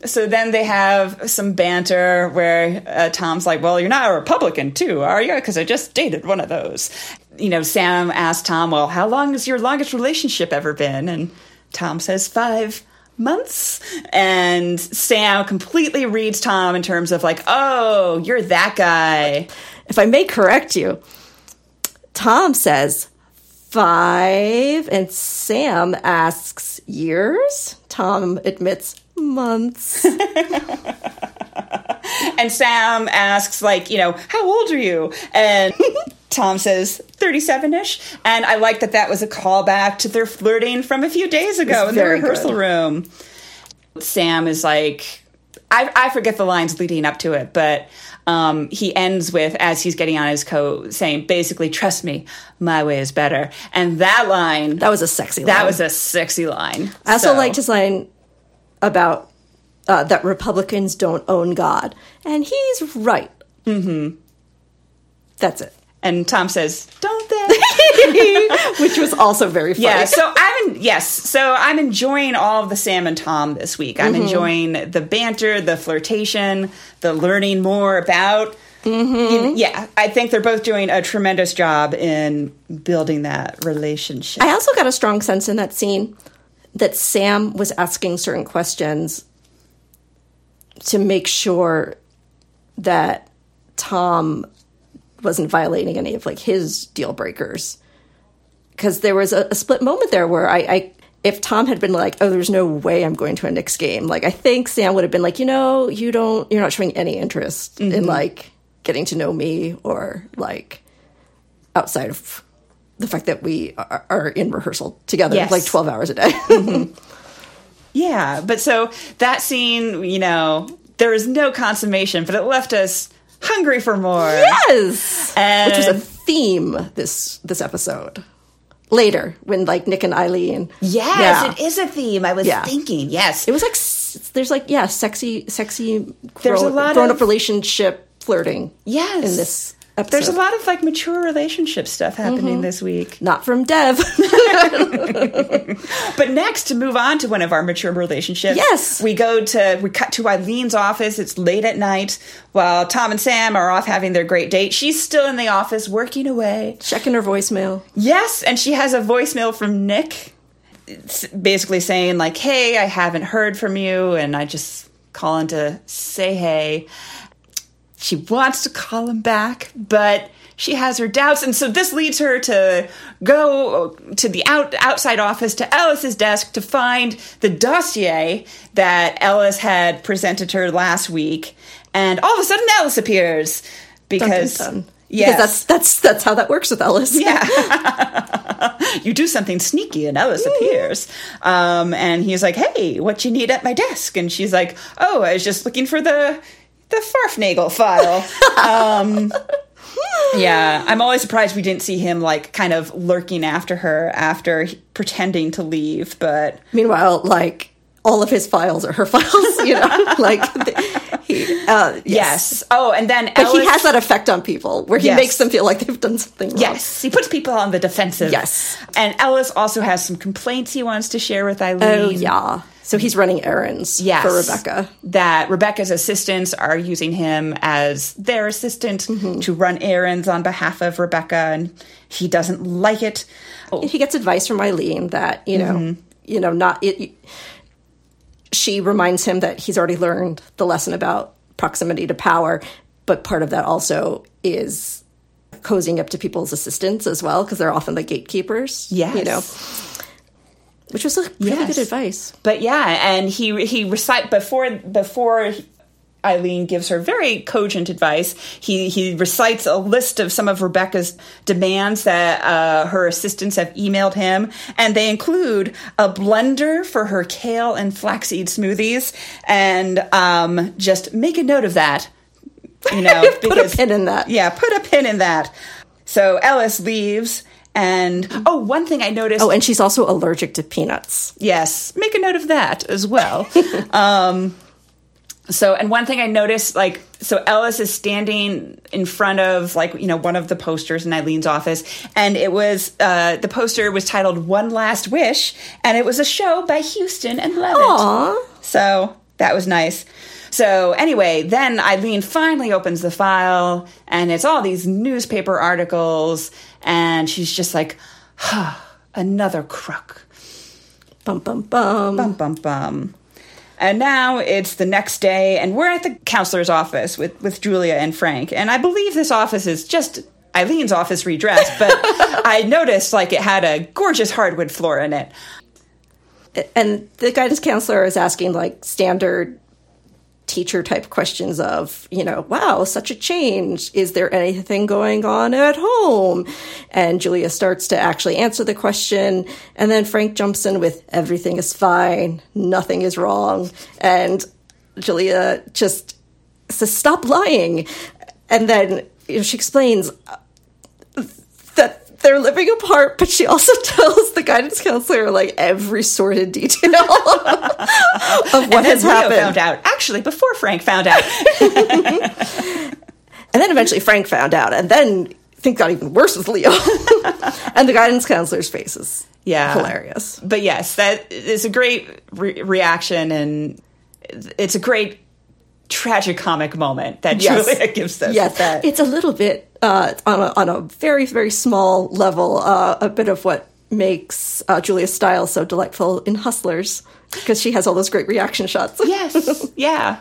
so then they have some banter where uh, Tom's like, "Well, you're not a Republican, too, are you? Because I just dated one of those." You know, Sam asks Tom, "Well, how long has your longest relationship ever been?" And Tom says, five months." And Sam completely reads Tom in terms of like, "Oh, you're that guy." if I may correct you, Tom says five, and Sam asks years. Tom admits months. And Sam asks, like, you know, how old are you? And Tom says 37 ish. And I like that that was a callback to their flirting from a few days ago in the rehearsal good. room. Sam is like, I, I forget the lines leading up to it, but um, he ends with, as he's getting on his coat, saying, basically, trust me, my way is better. And that line, that, was a sexy. line. That was a sexy line. I also So- liked his line about uh, that Republicans don't own God, and he's right. Mm-hmm. That's it. And Tom says, don't they? Which was also very funny. Yeah, so I'm yes, so I'm enjoying all of the Sam and Tom this week. I'm mm-hmm. enjoying the banter, the flirtation, the learning more about. you- mm-hmm. yeah, I think they're both doing a tremendous job in building that relationship. I also got a strong sense in that scene that Sam was asking certain questions to make sure that Tom wasn't violating any of like his deal breakers. Because there was a, a split moment there where I, I, if Tom had been like, "Oh, there's no way I'm going to a Knicks game," like I think Sam would have been like, "You know, you don't, you're not showing any interest in mm-hmm. like getting to know me or like outside of the fact that we are, are in rehearsal together Yes. like 12 hours a day. Mm-hmm. yeah, but so that scene, you know, there was no consummation, but it left us hungry for more. yes. And Which was a theme this this episode. Later when like Nick and Eileen. yes, Yeah. it is a theme. I was Yeah. thinking. Yes. It was like there's like yeah, sexy sexy There's a grown, lot grown of- up relationship flirting. Yes. In this episode. There's a lot of like mature relationship stuff happening mm-hmm. this week. not from Dev. But next, to move on to one of our mature relationships, Yes. we go to we cut to Eileen's office. It's late at night while Tom and Sam are off having their great date. She's still in the office working away. Checking her voicemail. Yes, and she has a voicemail from Nick. basically saying like, "Hey, I haven't heard from you, and I just calling to say hey." She wants to call him back, but she has her doubts, and so this leads her to go to the out, outside office to Ellis's desk to find the dossier that Ellis had presented her last week, and all of a sudden Ellis appears because Dun, dun, dun. yes, Because that's that's that's how that works with Ellis. yeah. you do something sneaky and Ellis appears. Um, and he's like, Hey, what you need at my desk? And she's like, Oh, I was just looking for the the Farfnagel file. um, yeah, I'm always surprised we didn't see him like kind of lurking after her after he- pretending to leave, but Meanwhile, like all of his files are her files. You know, like the, he. Uh, yes. yes. Oh, and then But Ellis, he has that effect on people where he Yes. makes them feel like they've done something wrong. Yes, he puts people on the defensive. Yes. and Ellis also has some complaints he wants to share with Eileen. Oh yeah. So he's running errands yes, for Rebecca. That Rebecca's assistants are using him as their assistant Mm-hmm. to run errands on behalf of Rebecca, and he doesn't like it. Oh, He gets advice from Eileen that you know, you know, not it. She reminds him that he's already learned the lesson about proximity to power, but part of that also is cozying up to people's assistants as well because they're often the gatekeepers. Yes. you know, which was really Yes. good advice. But yeah, and he he recite before before Eileen gives her very cogent advice. He he recites a list of some of Rebecca's demands that uh, her assistants have emailed him, and they include a blender for her kale and flaxseed smoothies, and um, just make a note of that. You know, Put a pin in that. Yeah, put a pin in that. So Ellis leaves. And oh, one thing I noticed. Oh, and she's also allergic to peanuts. Yes, make a note of that as well. um, so, and one thing I noticed, like, so Ellis is standing in front of, like, you know, one of the posters in Eileen's office, and it was, uh, the poster was titled One Last Wish, and it was a show by Houston and Levitt. Aw. So, that was nice. So, anyway, then Eileen finally opens the file, and it's all these newspaper articles, and she's just like, huh, another crook. Bum bum bum. Bum bum bum. And now it's the next day, and we're at the counselor's office with, with Julia and Frank. And I believe this office is just Eileen's office redressed, but I noticed like it had a gorgeous hardwood floor in it. and the guidance counselor is asking like standard teacher type questions of you know wow such a change. Is there anything going on at home? And julia starts to actually answer the question. And then frank jumps in with everything is fine. Nothing is wrong. And julia just says stop lying. And then you know, she explains that they're living apart, but she also tells the guidance counselor like every sordid detail of what And has Leo happened. found out. Actually, before Frank found out. And then eventually Frank found out, and then things got even worse with Leo. and the guidance counselor's faces. Yeah. hilarious. but yes, that is a great re- reaction, and it's a great tragicomic moment that Yes. Julia gives us. Yes, That- it's a little bit uh, on a on a very very small level, uh, a bit of what makes uh, Julia's style so delightful in Hustlers because she has all those great reaction shots. Yes, yeah.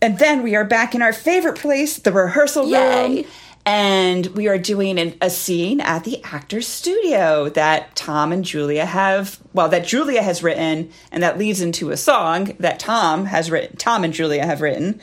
And then we are back in our favorite place, the rehearsal Yay. room. And we are doing an, a scene at the actor's studio that Tom and Julia have, well, that Julia has written, and that leads into a song that Tom has written, Tom and Julia have written.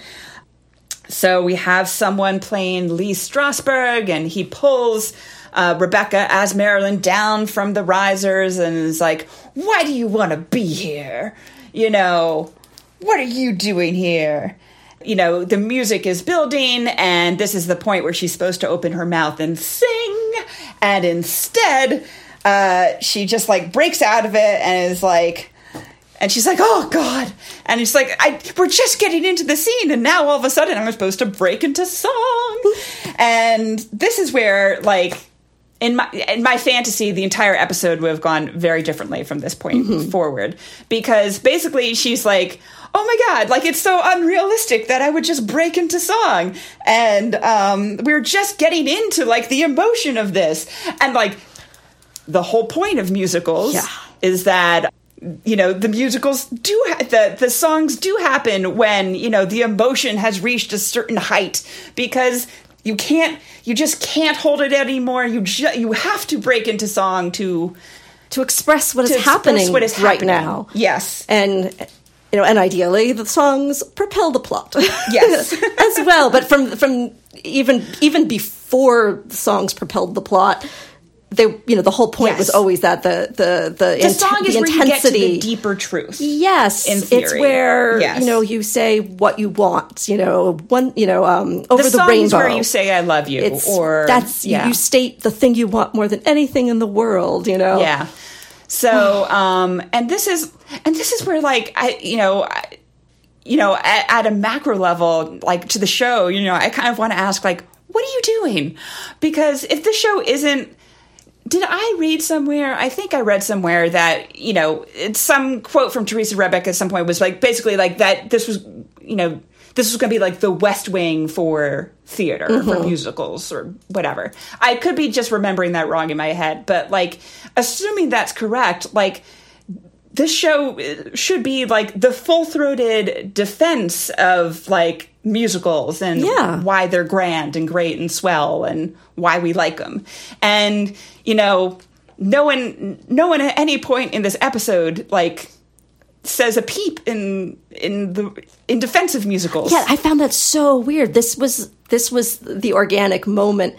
So we have someone playing Lee Strasberg, and he pulls uh, Rebecca as Marilyn down from the risers and is like, Why do you want to be here? You know, what are you doing here? You know, the music is building, and this is the point where she's supposed to open her mouth and sing, and instead, uh, she just like breaks out of it and is like, and she's like, "Oh God!" And it's like, "I we're just getting into the scene, and now all of a sudden I'm supposed to break into song." And this is where, like, in my in my fantasy, the entire episode would have gone very differently from this point forward, because basically she's like, "Oh my God!" Like it's so unrealistic that I would just break into song, and um, we we're just getting into like the emotion of this, and like the whole point of musicals Yeah. is that you know the musicals do ha- the the songs do happen when you know the emotion has reached a certain height because you can't you just can't hold it anymore you ju- you have to break into song to to express what is to express happening what is right happening. now. yes and you know, and ideally the songs propel the plot. Yes. as well. But from from even even before the songs propelled the plot, they you know the whole point was always that the the the, the int- song is the where you get to intensity. the deeper truth Yes, in it's where Yes. you know you say what you want. You know, one you know um, over the the, song rainbow. is where you say I love you it's or that's yeah. you state the thing you want more than anything in the world. You know, Yeah. So, um, and this is, and this is where, like, I, you know, I, you know, at, at a macro level, like to the show, you know, I kind of want to ask, like, what are you doing? Because if the show isn't, did I read somewhere? I think I read somewhere that, you know, it's some quote from Teresa Rebeck at some point was like, basically, like, that this was, you know, this was going to be like the West Wing for theater, for musicals, or whatever. I could be just remembering that wrong in my head, but like, assuming that's correct, like, this show uh, should be like the full-throated defense of like musicals and Yeah. why they're grand and great and swell and why we like them. And you know, no one no one at any point in this episode like says a peep in in the in defense of musicals. Yeah, I found that so weird. This was this was the organic moment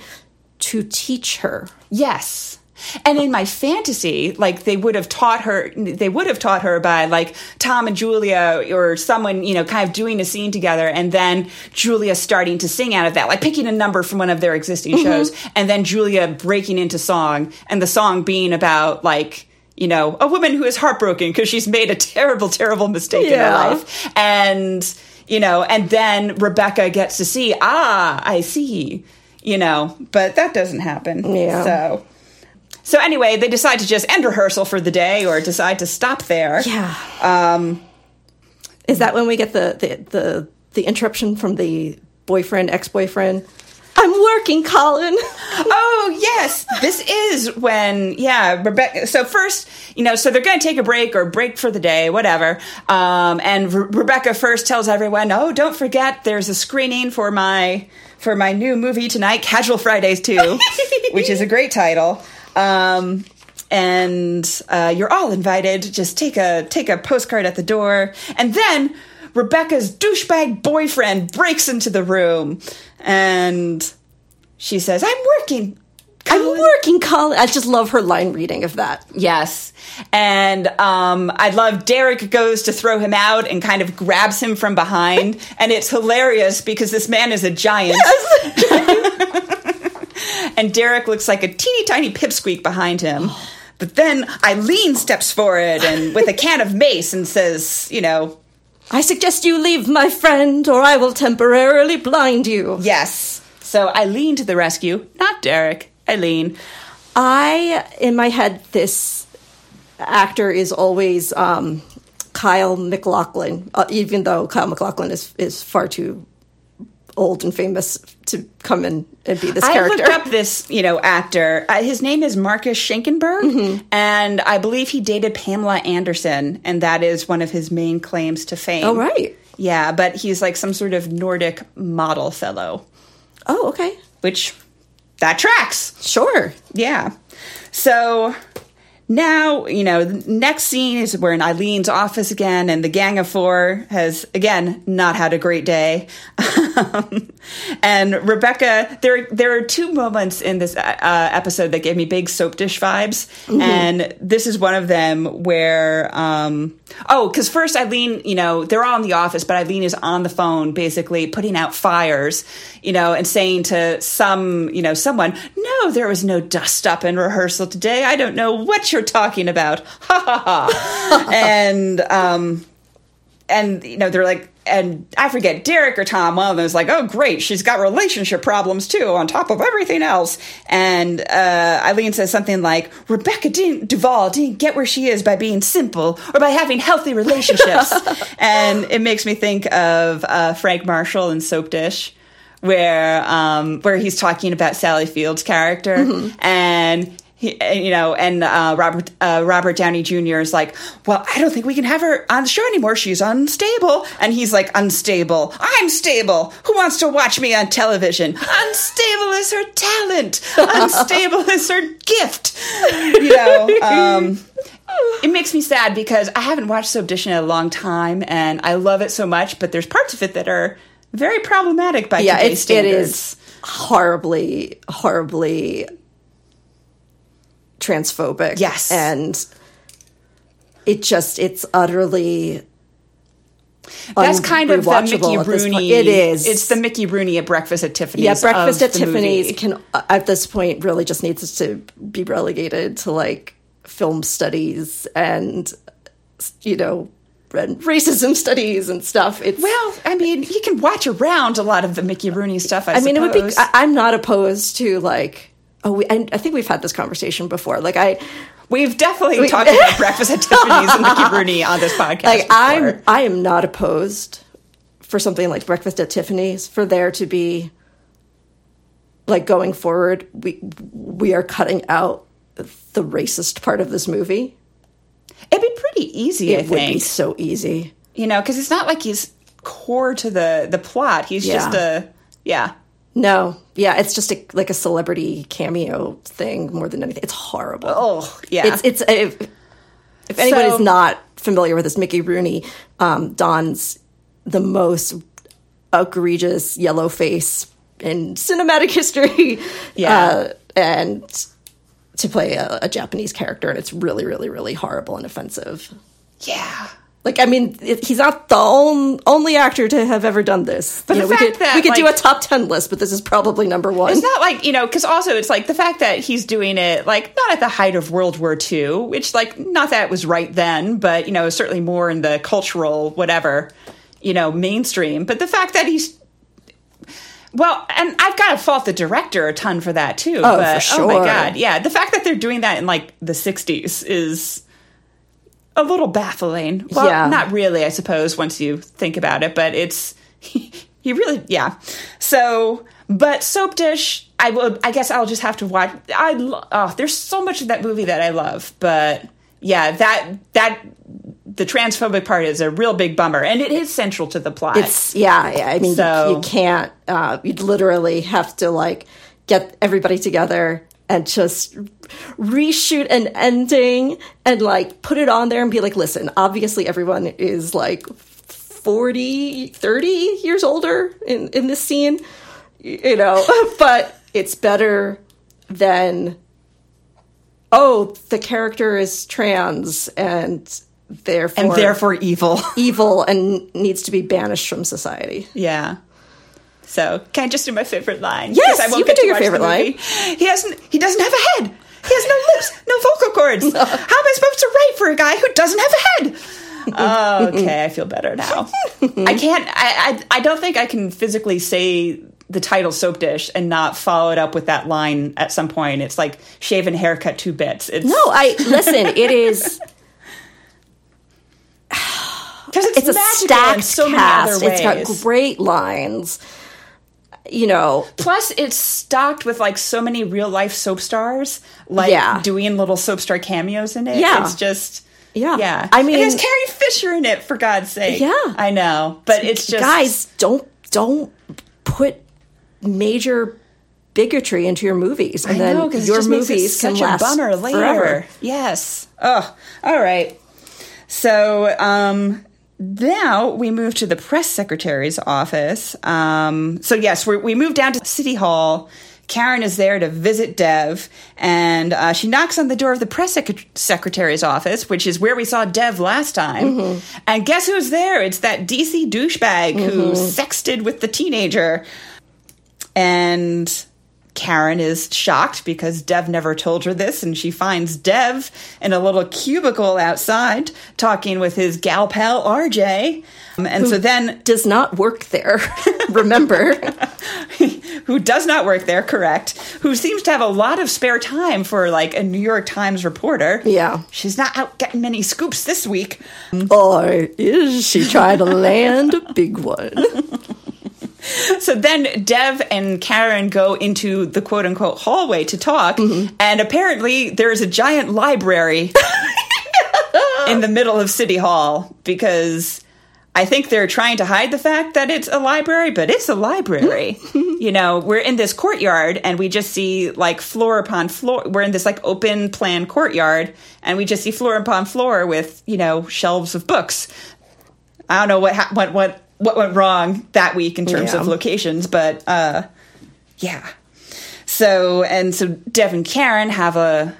to teach her. Yes. And in my fantasy, like they would have taught her, they would have taught her by like Tom and Julia or someone, you know, kind of doing a scene together and then Julia starting to sing out of that, like picking a number from one of their existing shows and then Julia breaking into song and the song being about like, you know, a woman who is heartbroken because she's made a terrible, terrible mistake in her life. And, you know, and then Rebecca gets to see, ah, I see, you know, but that doesn't happen. Yeah. So, so anyway, they decide to just end rehearsal for the day or decide to stop there. Yeah. Um, Is that when we get the the the, the interruption from the boyfriend, ex boyfriend? I'm working, Colin. oh yes, this is when yeah, Rebecca. So first, you know, so they're going to take a break or break for the day, whatever. Um, and Re- Rebecca first tells everyone, "Oh, don't forget, there's a screening for my for my new movie tonight, Casual Fridays 2, which is a great title." Um, and uh, you're all invited. Just take a take a postcard at the door, and then Rebecca's douchebag boyfriend breaks into the room, and she says, "I'm working." I'm working, Colin. I just love her line reading of that. Yes. And um, I love Derek goes to throw him out and kind of grabs him from behind. and it's hilarious because this man is a giant. and Derek looks like a teeny tiny pipsqueak behind him. But then Eileen steps forward and with a can of mace and says, you know, I suggest you leave, my friend, or I will temporarily blind you. yes. So Eileen to the rescue, not Derek, Eileen. I, in my head, this actor is always um, Kyle MacLachlan, uh, even though Kyle MacLachlan is, is far too old and famous to come in and be this I character. looked up this, you know, actor. Uh, his name is Marcus Schenkenberg, Mm-hmm. and I believe he dated Pamela Anderson, and that is one of his main claims to fame. Oh, right. Yeah, but he's like some sort of Nordic model fellow, Oh, okay. which that tracks. Sure. Yeah. So now, you know, the next scene is we're in Eileen's office again, and the Gang of Four has, again, not had a great day. and Rebecca, there, there are two moments in this uh, episode that gave me big soap dish vibes. And this is one of them where, um, oh, because first Eileen, you know, they're all in the office, but Eileen is on the phone basically putting out fires, you know, and saying to some, you know, someone, no, there was no dust up in rehearsal today. I don't know what you're talking about. Ha ha ha. and, um, and you know they're like and i forget derek or tom one of them is like oh great she's got relationship problems too on top of everything else and uh, eileen says something like rebecca didn't duvall didn't get where she is by being simple or by having healthy relationships and it makes me think of uh, frank marshall in soap dish where um, where he's talking about sally field's character and he, you know, and uh, Robert uh, Robert Downey Jr. is like, "Well, I don't think we can have her on the show anymore. She's unstable." And he's like, "Unstable? I'm stable. Who wants to watch me on television? Unstable is her talent. Unstable is her gift." You know. Um, it makes me sad because I haven't watched Dish in a long time, and I love it so much. But there's parts of it that are very problematic by yeah, today's it standards. is horribly, horribly transphobic. Yes. and it just it's utterly. That's kind of the Mickey unrewatchable at this point. Rooney. It is. It's the Mickey Rooney at Breakfast at Tiffany's. yeah. Breakfast at Tiffany's movie. can uh, at this point really just needs to be relegated to like film studies and you know and racism studies and stuff. It's Well, I mean, you can watch around a lot of the Mickey Rooney stuff. I, I mean, it would be. I, I'm not opposed to like. Oh, we, I, I think we've had this conversation before. Like I, We've definitely talked about Breakfast at Tiffany's and Mickey Rooney on this podcast. like. I'm. I am not opposed for something like Breakfast at Tiffany's for there to be. Like going forward, we we are cutting out the racist part of this movie. It'd be pretty easy, I It would think. be so easy. you know, because it's not like he's core to the the plot. He's just a yeah. No, yeah, it's just a, like a celebrity cameo thing more than anything. It's horrible. Oh yeah. It's it's if, if anybody's So- not familiar with this, Mickey Rooney um, dons the most egregious yellow face in cinematic history. Yeah. uh, and to play a, a Japanese character, and it's really, really, really horrible and offensive. yeah. Like, I mean, it, he's not the on, only actor to have ever done this. But You the know, we fact could that, we could do a top ten list, but this is probably number one. It's not like, you know, because also it's like the fact that he's doing it, like, not at the height of World War II, which, like, not that it was right then, but, you know, certainly more in the cultural, whatever, you know, mainstream. But the fact that he's. Well, and I've got to fault the director a ton for that too. Oh, but, for Oh my god, yeah, the fact that they're doing that in like the '60s is a little baffling. Well, Yeah. not really, I suppose, once you think about it, but it's you really, yeah. So, but Soap Dish, I will. I guess I'll just have to watch. I oh, there's so much of that movie that I love, but yeah, that that the transphobic part is a real big bummer, and it is central to the plot. It's yeah, yeah. I mean, So- you, you can't. Uh, you'd literally have to like get everybody together and just reshoot an ending and like put it on there and be like, listen, obviously everyone is like 40, 30 years older in in this scene, you know, but it's better than oh, the character is trans and therefore and therefore evil. evil and needs to be banished from society. Yeah. So can I just do my favorite line? Yes, I won't you can do your favorite line. He hasn't. He doesn't have a head. He has no lips, no vocal cords. How am I supposed to write for a guy who doesn't have a head? Okay, I feel better now. I can't. I, I. I don't think I can physically say the title "soap dish" and not follow it up with that line at some point. It's like shaven haircut two bits. It's No, I listen. It is. because it's, It's a stacked so many cast. other ways. It's got great lines. You know, Plus, it's stocked with like so many real life soap stars, like Yeah. doing little soap star cameos in it. Yeah. it's just Yeah. yeah. I mean, it has Carrie Fisher in it for God's sake. Yeah. I know, but it's just guys, don't don't put major bigotry into your movies, and I then know because your it just makes it movies can last bummer later. forever. Yes. Oh, all right. So um, now we move to the press secretary's office. Um, so yes, we're, we move down to City Hall. Karen is there to visit Dev, and uh, she knocks on the door of the press sec- secretary's office, which is where we saw Dev last time. Mm-hmm. And guess who's there? It's that DC douchebag who sexted with the teenager. And Karen is shocked because Dev never told her this, and she finds Dev in a little cubicle outside talking with his gal pal RJ. Um, and so then, Does not work there. Remember, who does not work there, correct, who seems to have a lot of spare time for like a New York Times reporter. Yeah. She's not out getting many scoops this week. or is she trying to land a big one? so then Dev and Karen go into the quote unquote hallway to talk, Mm-hmm. and apparently there's a giant library in the middle of City Hall because I think they're trying to hide the fact that it's a library, but it's a library. you know, we're in this courtyard and we just see like floor upon floor. We're in this like open plan courtyard and we just see floor upon floor with, you know, shelves of books. I don't know what ha- what what what went wrong that week in terms Yeah. of locations, but uh yeah. So and so Dev and Karen have a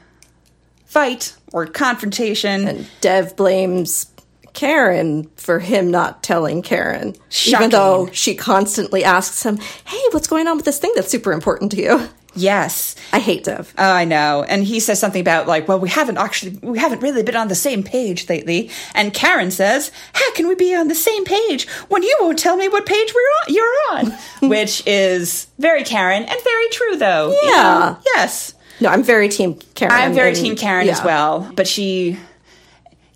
fight or confrontation. And Dev blames Karen for him not telling Karen, Shocking. even though she constantly asks him, "Hey, what's going on with this thing that's super important to you?" Yes. I hate Dev. Oh, I know. And he says something about like, well, we haven't actually, we haven't really been on the same page lately. And Karen says, how can we be on the same page when you won't tell me what page we're on, you're on? Which is very Karen and very true, though. you Yeah. know? Yes. No, I'm very team Karen. I'm very and- team Karen as well. But she,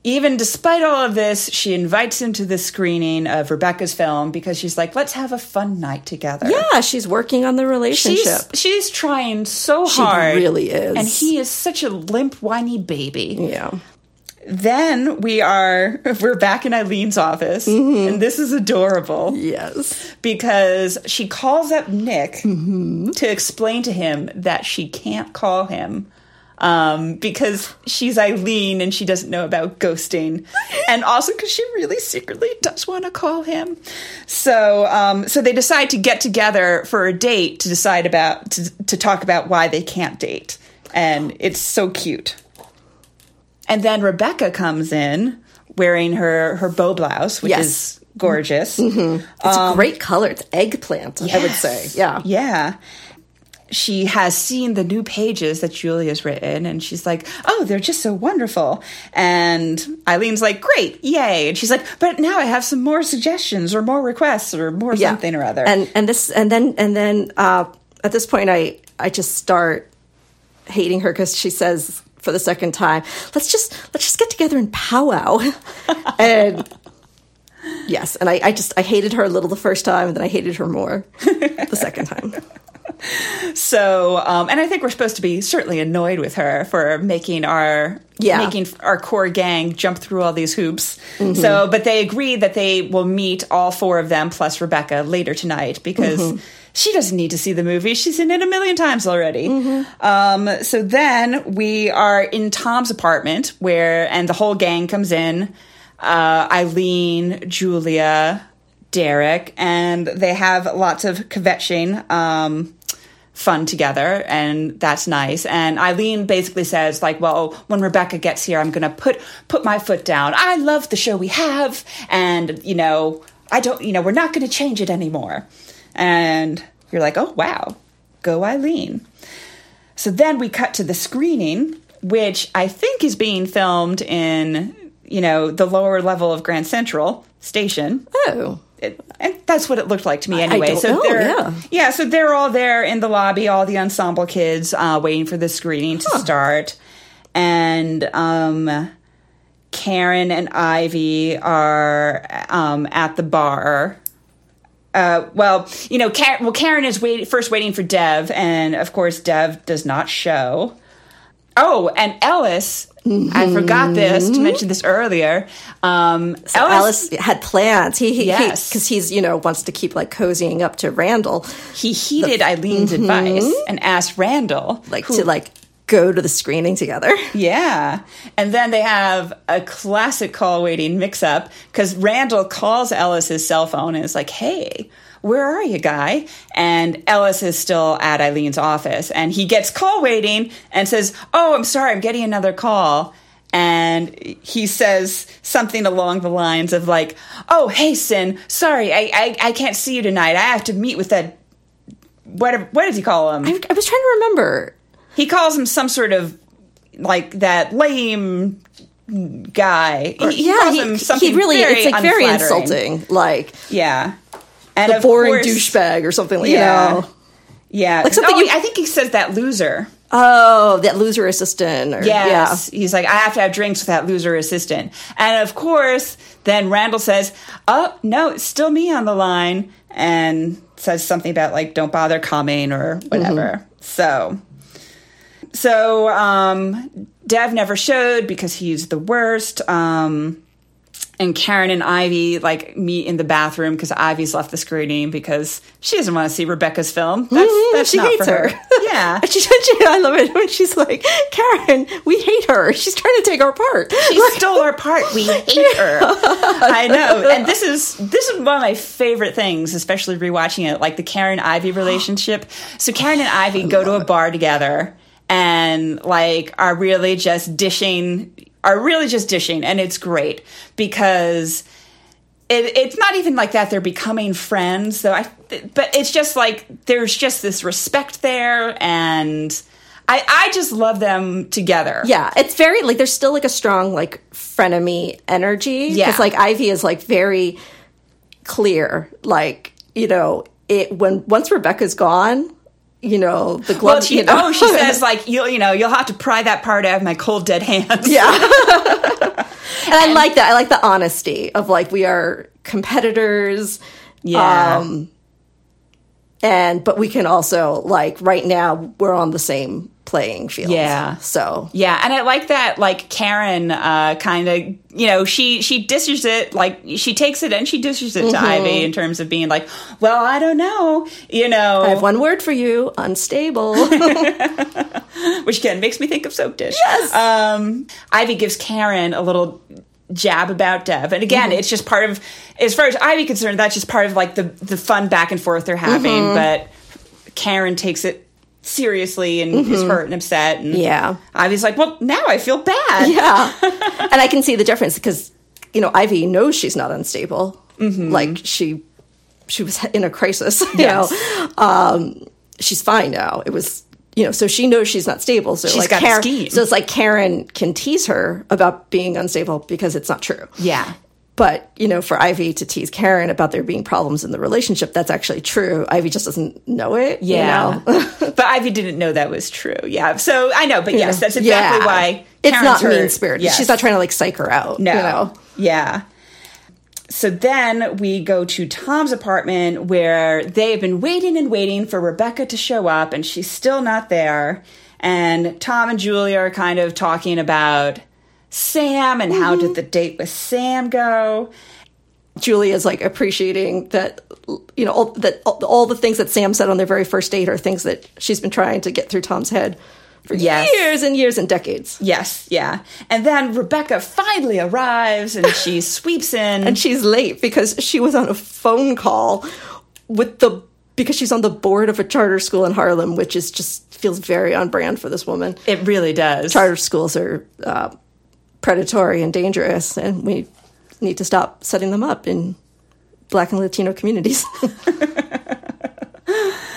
even despite all of this, she invites him to the screening of Rebecca's film because she's like, let's have a fun night together. Yeah, she's working on the relationship. She's, she's trying so hard. She really is. And he is such a limp, whiny baby. yeah. Then we are, we're back in Eileen's office. Mm-hmm. And this is adorable Yes. because she calls up Nick Mm-hmm. to explain to him that she can't call him. Um, because she's Eileen and she doesn't know about ghosting, and also because she really secretly does want to call him. So, um, so they decide to get together for a date to decide about to, to talk about why they can't date, and it's so cute. And then Rebecca comes in wearing her her bow blouse, which Yes. is gorgeous. It's a great color. It's eggplant, I would say. Yeah. Yeah. She has seen the new pages that Julia's written, and she's like, "Oh, they're just so wonderful." And Eileen's like, "Great, yay!" And she's like, "But now I have some more suggestions, or more requests, or more Yeah. something or other." And and this and then and then uh, at this point, I I just start hating her because she says for the second time, "Let's just let's just get together and powwow." and yes, and I, I just I hated her a little the first time, and then I hated her more the second time. so, um, and I think we're supposed to be certainly annoyed with her for making our Yeah. making our core gang jump through all these hoops. So, but they agree that they will meet all four of them plus Rebecca later tonight because she doesn't need to see the movie; she's seen it a million times already. Um, so then we are in Tom's apartment where, and the whole gang comes in. Uh, Eileen, Julia, Derek, and they have lots of kvetching. Um, fun together and that's nice. And eileen basically says like well when rebecca gets here i'm gonna put put my foot down. I love the show we have and you know i don't you know we're not gonna change it anymore. And you're like oh wow go eileen. So then we cut to the screening which i think is being filmed in you know the lower level of grand central station. Oh, it, and that's what it looked like to me anyway. so know, they're yeah. so they're all there in the lobby, all the ensemble kids, uh, waiting for the screening to start, and um, Karen and Ivy are um, at the bar. Uh, well, you know, Karen, well, Karen is wait, first waiting for Dev, and of course, Dev does not show. Oh, and Ellis, I forgot this to mention this earlier. Um, so Ellis had plans. He, he, Yes. because he's you know wants to keep like cozying up to Randall, he heeded Eileen's advice and asked Randall, Mm-hmm. like who- to like go to the screening together. yeah. And then they have a classic call waiting mix up because Randall calls Ellis's cell phone and is like, "Hey." Where are you, guy? And Ellis is still at Eileen's office, and he gets call waiting and says, "Oh, I'm sorry, I'm getting another call." And he says something along the lines of like, "Oh, hey, Sin, sorry, I, I I can't see you tonight. I have to meet with that whatever. What does he call him? I, I was trying to remember. he calls him some sort of like that lame guy. He, he yeah, calls he, him something he really very it's like very insulting, like Yeah, and the boring course- douchebag or something like that. Yeah. you know. Yeah, Like something you- I think he says that loser. Oh, that loser assistant. Or, Yes, he's like, I have to have drinks with that loser assistant, and of course, then Randall says, "Oh no, it's still me on the line," and says something about like don't bother coming or whatever. So so um Dev never showed because he's the worst. Um and Karen and Ivy like meet in the bathroom because Ivy's left the screening because she doesn't want to see Rebecca's film. That's, mm-hmm, that's she not hates for her. her. Yeah. And she, she, I love it when she's like, Karen, we hate her. She's trying to take our part. She stole our part. We hate her. I know. And this is this is one of my favorite things, especially rewatching it, like the Karen Ivy relationship. So Karen and Ivy go to a bar together and like are really just dishing are really just dishing and it's great because it, it's not even like that they're becoming friends so i but it's just like there's just this respect there and i i just love them together Yeah, it's very like there's still like a strong like frenemy energy. Yeah. because like Ivy is like very clear. Like you know, it when once Rebecca's gone, you know the glove. Well, she, you know, oh, she says like you'll you know you'll have to pry that part out of my cold dead hands. yeah. and I like that. I like the honesty of like we are competitors. Yeah. Um, and but we can also like right now we're on the same playing field. Yeah. So Yeah, and I like that. Like Karen, uh, kind of, you know, she she dishes it like she takes it and she dishes it to Mm-hmm. Ivy in terms of being like, well, I don't know, you know, I have one word for you: unstable. which again makes me think of soap dish. Yes. Um, Ivy gives Karen a little jab about Dev, and again, it's just part of, as far as Ivy concerned, that's just part of like the the fun back and forth they're having. But Karen takes it seriously and is hurt and upset, and Yeah. Ivy's like, well, now I feel bad. yeah, and I can see the difference because you know Ivy knows she's not unstable. Like she, she was in a crisis. You Yes. know, um, she's fine now. It was you know, so she knows she's not stable. So She's like Karen, so it's like Karen can tease her about being unstable because it's not true. Yeah. But you know, for Ivy to tease Karen about there being problems in the relationship, that's actually true. Ivy just doesn't know it. you Yeah. know? but Ivy didn't know that was true. Yeah. So I know, but yes, that's exactly Yeah. why it's not mean spirited. Yes. She's not trying to like psych her out. No. You know? Yeah. So then we go to Tom's apartment where they have been waiting and waiting for Rebecca to show up, and she's still not there. And Tom and Julia are kind of talking about Sam and how Mm-hmm. did the date with Sam go. Julia's like appreciating that you know all, that all, all the things that Sam said on their very first date are things that she's been trying to get through Tom's head for Yes. years and years and decades. Yes, yeah. And then Rebecca finally arrives and she sweeps in. And she's late because she was on a phone call with the because she's on the board of a charter school in Harlem, which is just feels very on brand for this woman. it really does. Charter schools are uh, predatory and dangerous, and we need to stop setting them up in Black and Latino communities.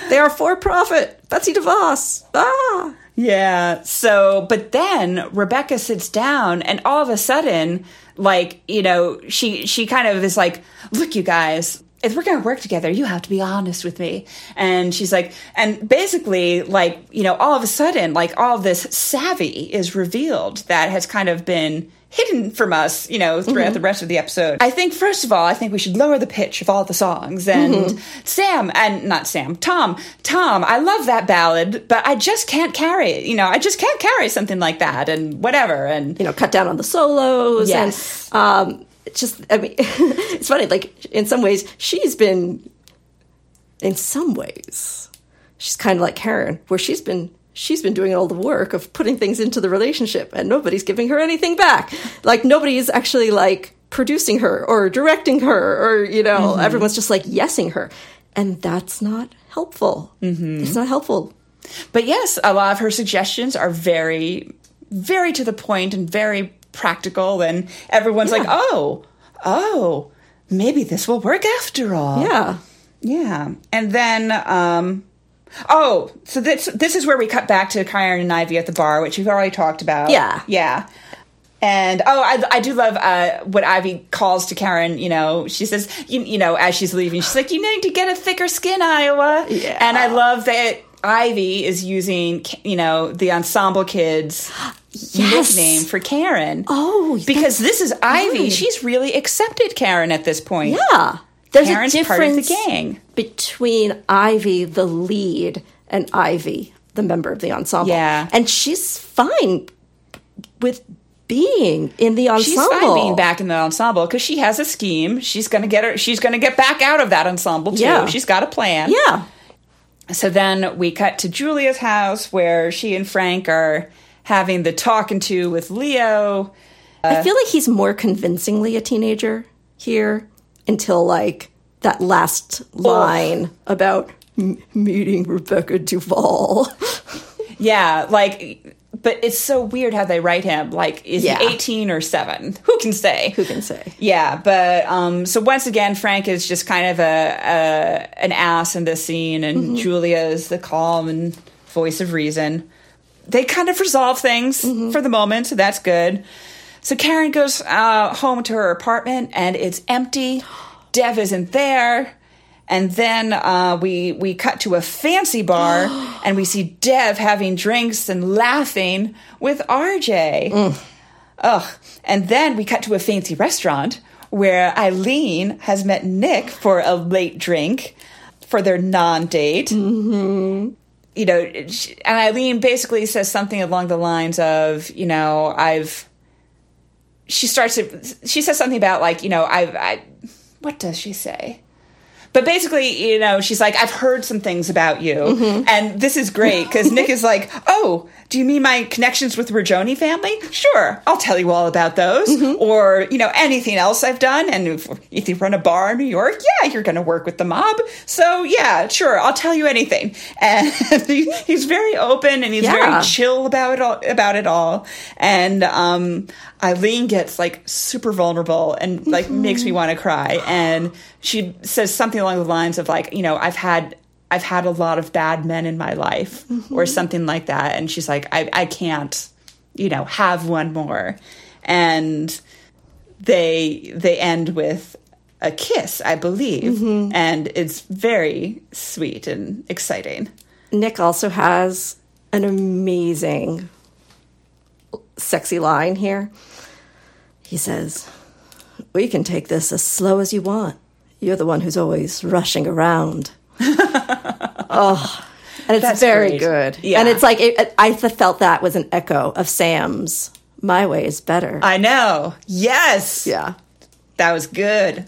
they are for profit. Betsy DeVos. Ah. Yeah. So, but then Rebecca sits down and all of a sudden, like, you know, she, she kind of is like, look, you guys, if we're going to work together, you have to be honest with me. And she's like, and basically, like, you know, all of a sudden, like, all this savvy is revealed that has kind of been hidden from us, you know, throughout the rest of the episode. I think, first of all, I think we should lower the pitch of all the songs. And Sam, and not Sam, Tom, Tom, I love that ballad, but I just can't carry it. You know, I just can't carry something like that and whatever. And you know, cut down on the solos. Yes. And um, it's just, I mean, it's funny. Like, in some ways, she's been, in some ways, she's kind of like Karen, where she's been. She's been doing all the work of putting things into the relationship, and nobody's giving her anything back. Like nobody's actually like producing her or directing her, or you know, mm-hmm. everyone's just like yesing her, and that's not helpful. Mm-hmm. It's not helpful. But yes, a lot of her suggestions are very, very to the point and very practical. And everyone's like, oh, oh, maybe this will work after all. Yeah. Yeah. And then, um, oh, so this, this is where we cut back to Karen and Ivy at the bar, which we've already talked about. Yeah. Yeah. And oh, I, I do love uh, what Ivy calls to Karen. You know, she says, you, you know, as she's leaving, she's like, "You need to get a thicker skin, Iowa." Yeah. And I love that Ivy is using, you know, the ensemble kids Yes. nickname for Karen. Oh, because this is Ivy. good. She's really accepted Karen at this point. Yeah. There's Karen's a part of the difference gang. between Ivy, the lead, and Ivy, the member of the ensemble. Yeah. and she's fine with being in the ensemble. She's fine being back in the ensemble because she has a scheme. She's gonna get her. She's gonna get back out of that ensemble too. Yeah. She's got a plan. Yeah, So then we cut to Julia's house where she and Frank are having the talking to with Leo. I feel like he's more convincingly a teenager here until like that last line about m- meeting Rebecca Duvall. Yeah, like, but it's so weird how they write him. Like, is Yeah. he 18 or 7? Who can say? Who can say? Yeah, but um, so once again, Frank is just kind of a, a an ass in this scene, and Mm-hmm. Julia is the calm and voice of reason. They kind of resolve things Mm-hmm. for the moment, so that's good. So Karen goes uh, home to her apartment, and it's empty. Dev isn't there. And then uh, we we cut to a fancy bar, and we see Dev having drinks and laughing with RJ. Ugh. And then we cut to a fancy restaurant where Eileen has met Nick for a late drink for their non date. Mm-hmm. You know, and Eileen basically says something along the lines of, you know, I've. She starts to. She says something about, like, you know, I've. I, what does she say? But basically, you know, she's like, I've heard some things about you. Mm-hmm. And this is great because Nick is like, Oh, do you mean my connections with the Rajoni family? Sure, I'll tell you all about those. Mm-hmm. Or, you know, anything else I've done. And if, if you run a bar in New York, yeah, you're going to work with the mob. So, yeah, sure, I'll tell you anything. And he, he's very open and he's Yeah. very chill about it all, about it all. And um, Eileen gets like super vulnerable and like makes me mm-hmm. want to cry. And she says something along the lines of like, you know, I've had I've had a lot of bad men in my life or mm-hmm. something like that. And she's like, I, I can't, you know, have one more. And they they end with a kiss, I believe. Mm-hmm. And it's very sweet and exciting. Nick also has an amazing sexy line here. He says, We can take this as slow as you want. You're the one who's always rushing around. oh, and it's That's very great. good. Yeah. And it's like, it, I felt that was an echo of Sam's My Way is Better. I know. Yes. yeah. That was good.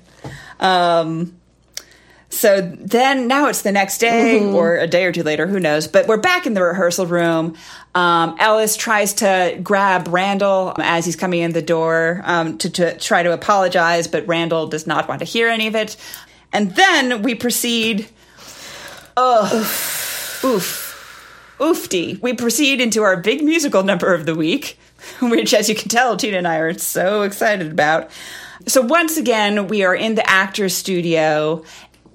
Um, so then now it's the next day or a day or two later, who knows? But we're back in the rehearsal room. Um, Ellis tries to grab Randall as he's coming in the door um, to, to try to apologize, but Randall does not want to hear any of it. And then we proceed. Ugh. Oof. Oofty. We proceed into our big musical number of the week, which, as you can tell, Tina and I are so excited about. So once again, we are in the actor's studio.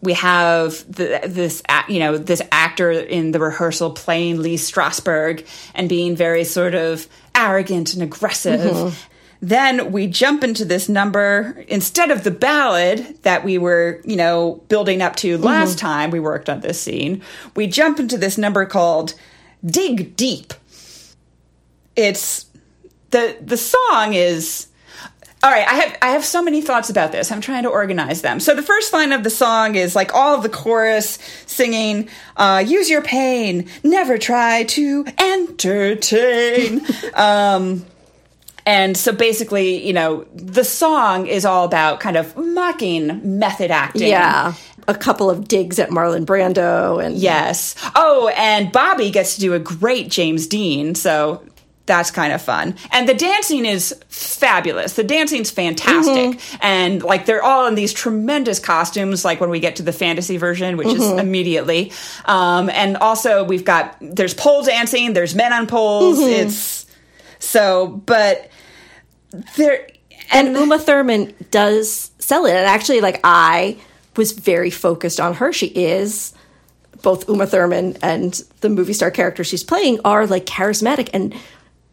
We have the, this, you know, this actor in the rehearsal playing Lee Strasberg and being very sort of arrogant and aggressive. Mm-hmm. Then we jump into this number instead of the ballad that we were, you know, building up to last mm-hmm. time we worked on this scene. We jump into this number called "Dig Deep." It's the the song is all right, I have I have so many thoughts about this. I'm trying to organize them. So the first line of the song is like all of the chorus singing, uh, "Use your pain, never try to entertain." um, and so basically, you know, the song is all about kind of mocking method acting. Yeah. A couple of digs at Marlon Brando and Yes. Oh, and Bobby gets to do a great James Dean, so that's kind of fun. And the dancing is fabulous. The dancing's fantastic. Mm-hmm. And like they're all in these tremendous costumes, like when we get to the fantasy version, which is mm-hmm. immediately. Um, and also we've got there's pole dancing, there's men on poles. Mm-hmm. It's so but there and Uma Thurman does sell it. And actually, like I was very focused on her. She is both Uma Thurman and the movie star character she's playing are like charismatic, and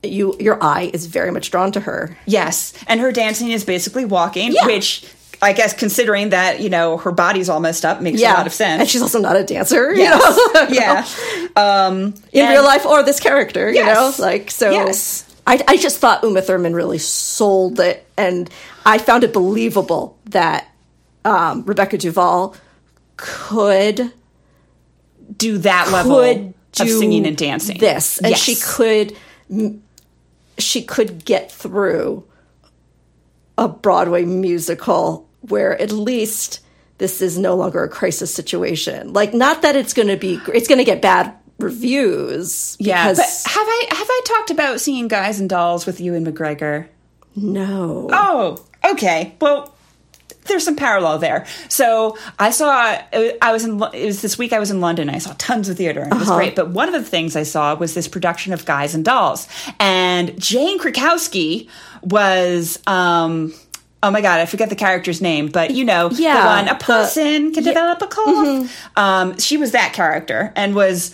you your eye is very much drawn to her. Yes, and her dancing is basically walking, Yeah. which I guess considering that you know her body's all messed up makes a lot of sense. and she's also not a dancer. You know? yeah. Um, in and- real life or this character, you know, like so. Yes. I, I just thought Uma Thurman really sold it, and I found it believable that um, Rebecca Duvall could Do that level could of singing and dancing. this, and she Yes. could she could get through a Broadway musical where at least this is no longer a crisis situation. Like, not that it's going to be, it's going to get bad reviews. Yeah, but have I have I talked about seeing Guys and Dolls with Ewan McGregor? no. Oh, okay. Well, there's some parallel there. So I saw. I was in. It was this week. I was in London. I saw tons of theater, and it was great. But one of the things I saw was this production of Guys and Dolls, and Jane Krakowski was. um Oh my god, I forget the character's name, but you know, Yeah, the one a the- person can yeah. develop a cough. Um, she was that character and was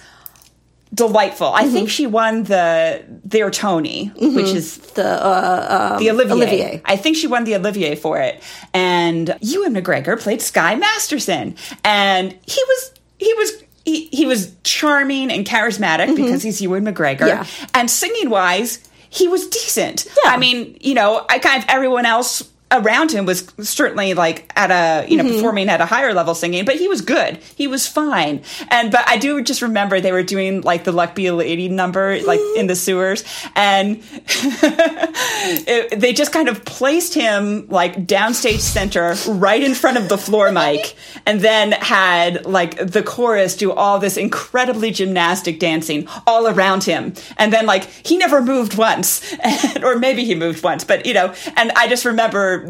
delightful. I think she won the their Tony, which is The, uh, the Olivier. Olivier. I think she won the Olivier for it. And Ewan McGregor played Sky Masterson, and he was he was. He, he was charming and charismatic because he's Ewan McGregor. Mm-hmm. Yeah. And singing wise, he was decent. Yeah. I mean, you know, I kind of everyone else around him was certainly like at a you know Mm-hmm. performing at a higher level singing but he was good. He was fine. And but i do just remember they were doing like the luck be a lady number like in the sewers. And it, they just kind of placed him like downstage center right in front of the floor mic and then had like the chorus do all this incredibly gymnastic dancing all around him. And then like he never moved once. Or maybe he moved once but you know and i just remember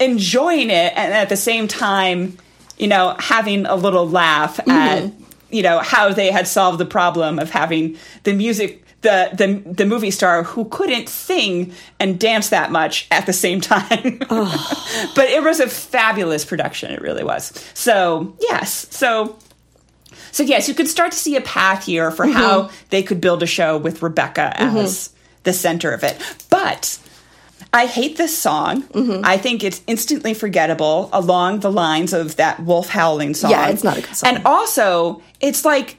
enjoying it and at the same time you know having a little laugh at mm-hmm. you know how they had solved the problem of having the music the, the the movie star who couldn't sing and dance that much at the same time. but it was a fabulous production, it really was. So, yes. So so yes, you could start to see a path here for how mm-hmm. they could build a show with Rebecca as mm-hmm. the center of it. But I hate this song. Mm-hmm. I think it's instantly forgettable along the lines of that wolf howling song. Yeah, it's not a good song. And also, it's like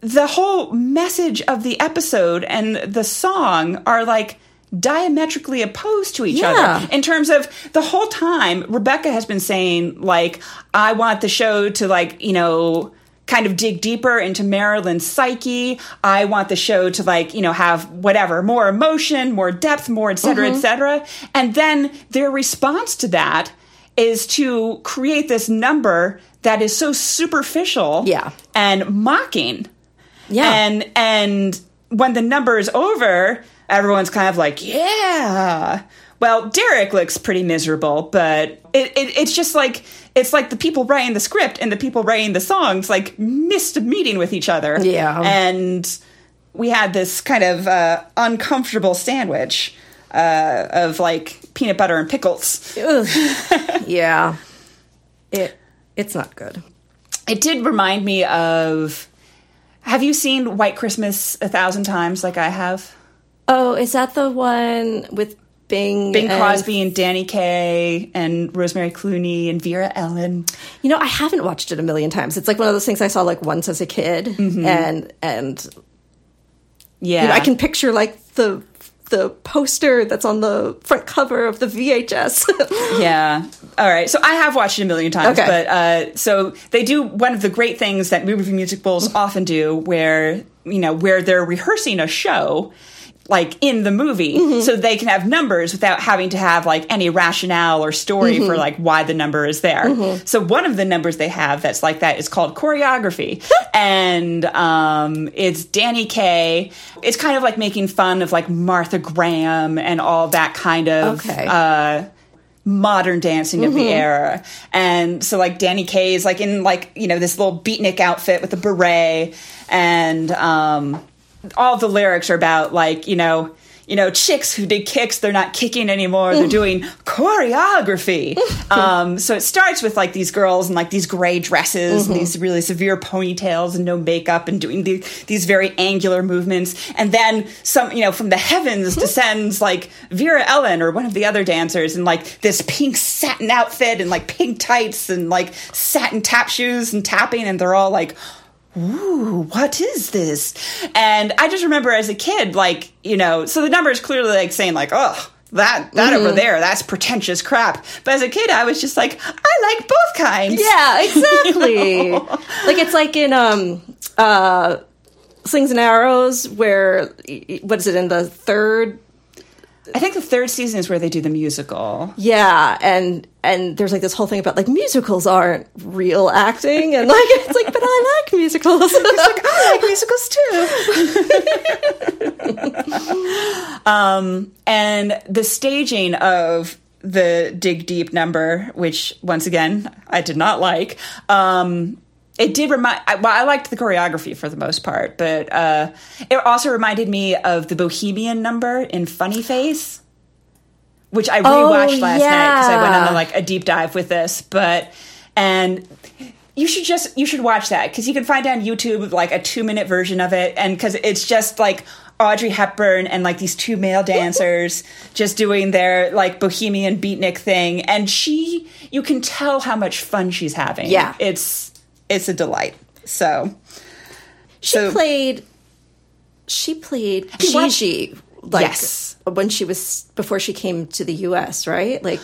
the whole message of the episode and the song are like diametrically opposed to each Yeah. other in terms of the whole time rebecca has been saying like i want the show to like you know kind of dig deeper into marilyn's psyche i want the show to like you know have whatever more emotion more depth more et cetera Mm-hmm. et cetera and then their response to that is to create this number that is so superficial Yeah. and mocking Yeah. and and when the number is over, everyone's kind of like, yeah. Well, Derek looks pretty miserable, but it, it it's just like it's like the people writing the script and the people writing the songs like missed a meeting with each other. Yeah. and we had this kind of uh, uncomfortable sandwich uh, of like peanut butter and pickles. Yeah. It it's not good. It did remind me of. Have you seen White Christmas a thousand times like I have? Oh, is that the one with Bing? Bing and- Crosby and Danny Kaye and Rosemary Clooney and Vera Ellen. You know, I haven't watched it a million times. It's like one of those things I saw like once as a kid, and and Yeah, you know, I can picture like the the poster that's on the front cover of the VHS. Yeah. All right. So I have watched it a million times, Okay. but uh, so they do one of the great things that movie musicals often do, where you know where they're rehearsing a show. Like in the movie, so they can have numbers without having to have like any rationale or story for like why the number is there. So one of the numbers they have that's like that is called choreography, and um, it's Danny Kaye. It's kind of like making fun of like Martha Graham and all that kind of Okay. uh, modern dancing of the era. And so like Danny Kaye is like in like, you know, this little beatnik outfit with a beret and um all the lyrics are about like, you know, you know, chicks who did kicks, they're not kicking anymore. They're mm. doing choreography. um, so it starts with like these girls in like these gray dresses and mm-hmm. these really severe ponytails and no makeup and doing the, these very angular movements. And then some, you know, from the heavens mm-hmm. descends like Vera Ellen or one of the other dancers in like this pink satin outfit and like pink tights and like satin tap shoes and tapping. And they're all like, ooh, what is this? And I just remember as a kid, like, you know, so the number is clearly like saying, like, oh, that that over there, that's pretentious crap. But as a kid, I was just like, I like both kinds. Yeah, exactly. like it's like in um uh Slings and Arrows where what is it in the third I think the third season is where they do the musical. Yeah, and and there's like this whole thing about like musicals aren't real acting, and like it's like, but I like musicals. like, I like musicals too. um, and the staging of the dig deep number, which once again I did not like. Um, it did remind. Well, I liked the choreography for the most part, but uh, it also reminded me of the Bohemian number in Funny Face, which I rewatched Oh, last night because I went yeah. on like a deep dive with this. But and you should just you should watch that because you can find on YouTube like a two minute version of it, and because it's just like. Audrey Hepburn and like these two male dancers just doing their like bohemian beatnik thing and she you can tell how much fun she's having Yeah. it's it's a delight. So she So- played. She played Gigi. Like, Yes. when she was before she came to the U.S. Right? Like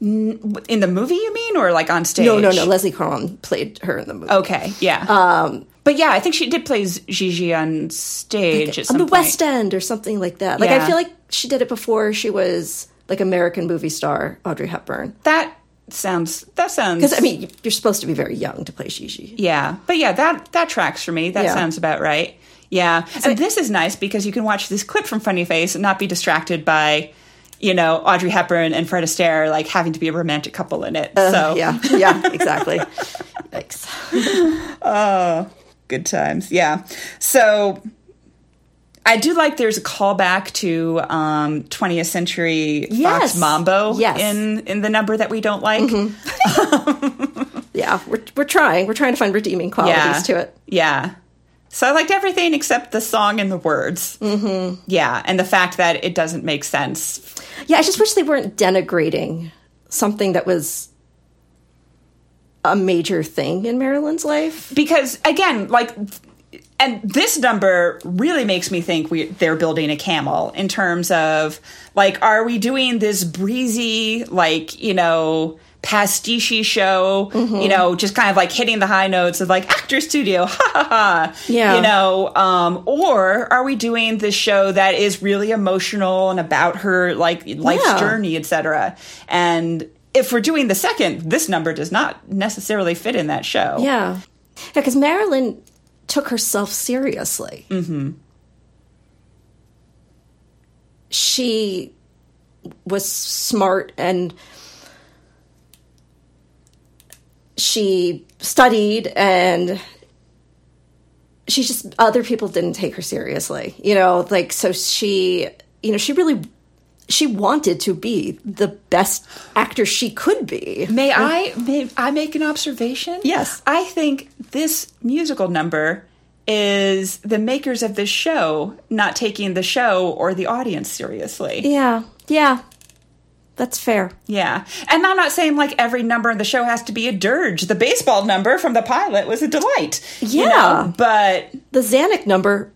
in the movie, you mean, or like on stage? no, no, no. Leslie Caron played her in the movie. Okay, yeah. Um, but yeah, I think she did play Gigi on stage at some on the point. West End or something like that. Like I feel like she did it before she was like American movie star Audrey Hepburn. That sounds. That sounds. Because I mean, you're supposed to be very young to play Gigi. yeah, but yeah, that that tracks for me. That Yeah. sounds about right. Yeah, and this is nice because you can watch this clip from Funny Face and not be distracted by. You know, Audrey Hepburn and Fred Astaire like having to be a romantic couple in it. Uh, so Yeah, yeah, exactly. Yikes. Oh, good times yeah so i do like there's a callback to um 20th century Yes. fox mambo Yes. in in the number that we don't like Yeah, we're we're trying. We're trying to find redeeming qualities yeah to it. yeah so i liked everything except the song and the words mm-hmm. yeah and the fact that it doesn't make sense Yeah, I just wish they weren't denigrating something that was a major thing in Marilyn's life. because again like and this number really makes me think we they're building a camel in terms of like are we doing this breezy like you know pastiche show you know just kind of like hitting the high notes of like actor studio ha ha ha Yeah. you know um or are we doing this show that is really emotional and about her like life's Yeah. journey etc and if we're doing the second this number does not necessarily fit in that show Yeah. Yeah, because Marilyn took herself seriously. Mm-hmm. She was smart and she studied and she just other people didn't take her seriously you know like so she you know she really she wanted to be the best actor she could be May I may I make an observation? Yes. I think this musical number is the makers of this show not taking the show or the audience seriously. yeah yeah that's fair Yeah. And I'm not saying like every number in the show has to be a dirge. The baseball number from the pilot was a delight. you Yeah. know, but the Zanuck number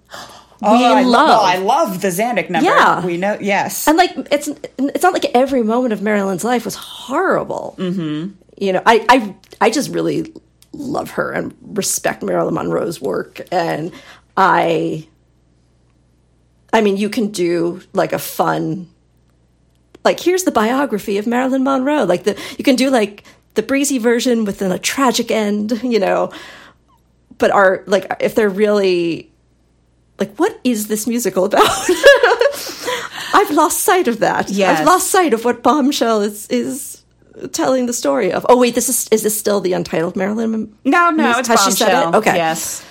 we oh, I love. well, I love the Zanuck number. Yeah. We know yes. and like it's it's not like every moment of Marilyn's life was horrible. Mm-hmm. You know, I I I just really love her and respect Marilyn Monroe's work, and I. I mean, you can do like a fun, like here's the biography of Marilyn Monroe. Like the you can do like the breezy version with a tragic end, you know. But are like if they're really like what is this musical about i've lost sight of that Yes. i've lost sight of what bombshell is is telling the story of oh wait this is is this still the untitled marilyn No, no, Has- it's said it? bombshell. Okay. Yes.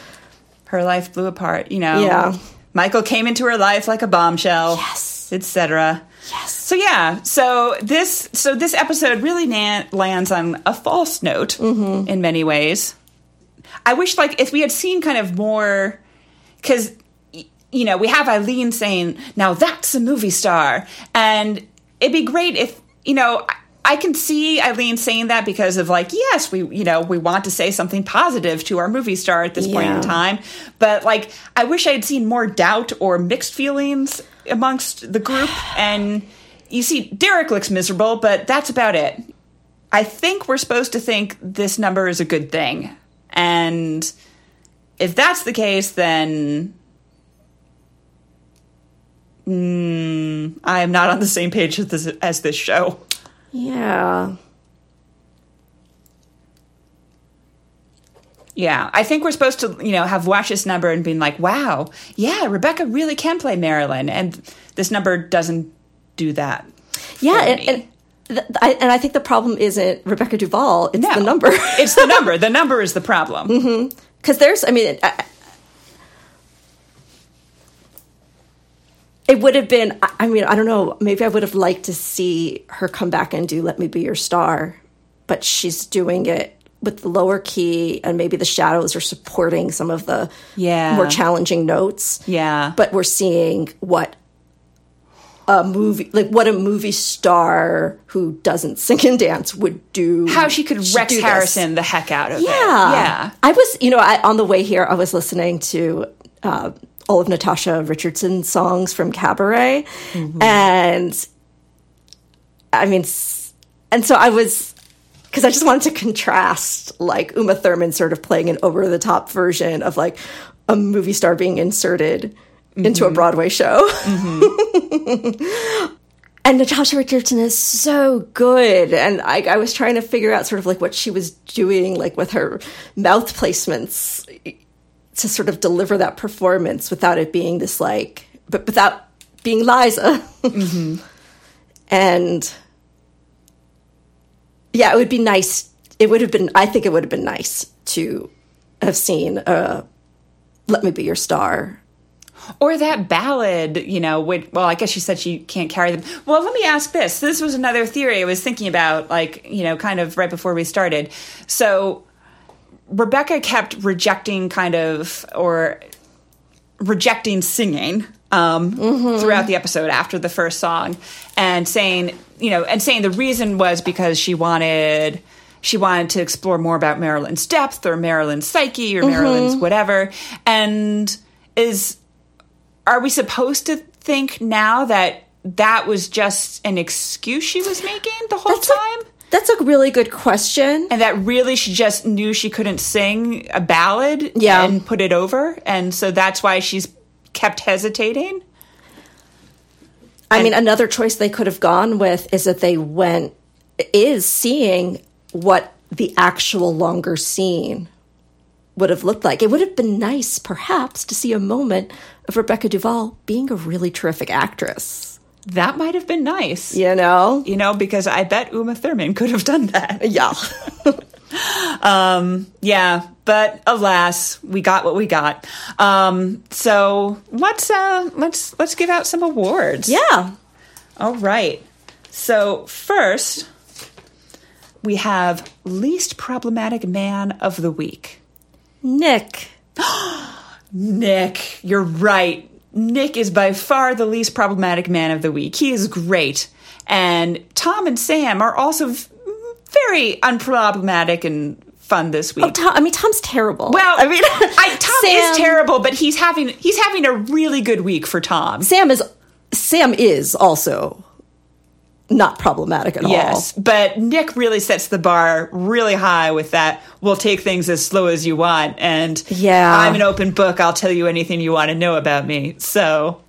Her life blew apart, you know. Yeah. Michael came into her life like a bombshell. Yes. Etc. yes So yeah, so this so this episode really na- lands on a false note Mm-hmm. in many ways. I wish like if we had seen kind of more cuz you know, we have Eileen saying, "Now that's a movie star." And it'd be great if, you know, I- can see Eileen saying that because of like, yes, we, you know, we want to say something positive to our movie star at this point in time. But like, I wish I had seen more doubt or mixed feelings amongst the group. And, you see, Derek looks miserable, but that's about it. I think we're supposed to think this number is a good thing. And if that's the case, then. Mm, I am not on the same page as this, as this show. Yeah. Yeah, I think we're supposed to, you know, have watched this number and been like, "Wow, yeah, Rebecca really can play Marilyn," and this number doesn't do that. Yeah, and, and, th- I, and I think the problem isn't Rebecca Duvall, it's No. the number. it's the number. The number is the problem. Because there's, I mean, I, it would have been, I- mean, I don't know, maybe I would have liked to see her come back and do Let Me Be Your Star, but she's doing it with the lower key, and maybe the shadows are supporting some of the Yeah. more challenging notes. Yeah. But we're seeing what a movie, like what a movie star who doesn't sing and dance would do. How she could Rex this. Harrison the heck out of it. Yeah. Yeah. I was, you know, I, on the way here, I was listening to uh, all of Natasha Richardson's songs from Cabaret. Mm-hmm. And I mean, and so I was, because I just wanted to contrast like Uma Thurman sort of playing an over the top version of like a movie star being inserted mm-hmm. into a Broadway show. Mm-hmm. And Natasha Richardson is so good. And I, I was trying to figure out sort of like what she was doing, like with her mouth placements to sort of deliver that performance without it being this like, but without being Liza. And yeah, it would be nice. It would have been, I think it would have been nice to have seen uh, Let Me Be Your Star Or that ballad, you know, which, well, I guess she said she can't carry them. Well, let me ask this. This was another theory I was thinking about, like, you know, kind of right before we started. So Rebecca kept rejecting kind of, or rejecting singing um, throughout the episode after the first song and saying, you know, and saying the reason was because she wanted she wanted to explore more about Marilyn's depth or Marilyn's psyche or Marilyn's whatever. And is are we supposed to think now that that was just an excuse she was making the whole That's a- time? That's a really good question. and that really she just knew she couldn't sing a ballad Yeah. and put it over and so that's why she's kept hesitating I mean, another choice they could have gone with is that they went, is seeing what the actual longer scene would have looked like. It would have been nice, perhaps, to see a moment of Rebecca Duvall being a really terrific actress. That might have been nice You know? you know because i bet uma thurman could have done that Yeah. yeah but alas we got what we got um so let's uh let's let's give out some awards yeah. All right. So, first, we have least problematic man of the week. Nick. Nick, you're right. Nick is by far the least problematic man of the week. He is great. And Tom and Sam are also v- very unproblematic and fun this oh, week. Oh, Tom, I mean, Tom's terrible. well, I mean, I, Tom Sam- is terrible, but he's having he's having a really good week for Tom. Sam is Sam is also not problematic at all. Yes, but Nick really sets the bar really high with that. We'll take things as slow as you want, and Yeah. I'm an open book. I'll tell you anything you want to know about me. So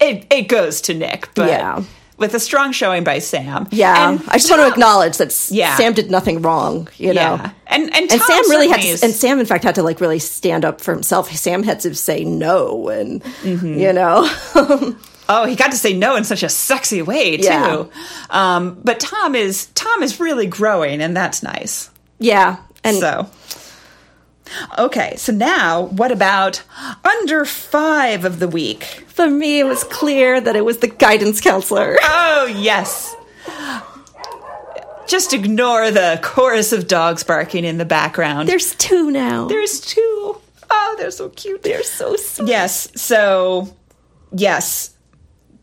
it it goes to Nick, but Yeah. with a strong showing by Sam. Yeah, And I just want to acknowledge that Yeah. Sam did nothing wrong. You know, Yeah, and and, and Sam really had to, is- and Sam in fact had to like really stand up for himself. Sam had to say no, and Mm-hmm. you know, Oh, he got to say no in such a sexy way too. Yeah. Um, but Tom is Tom is really growing, and that's nice. yeah, and so, okay, so now what about under five of the week? for me it was clear that it was the guidance counselor. Oh yes. Just ignore the chorus of dogs barking in the background. There's two now. There's two. Oh, they're so cute. They're so sweet. Yes. So, yes,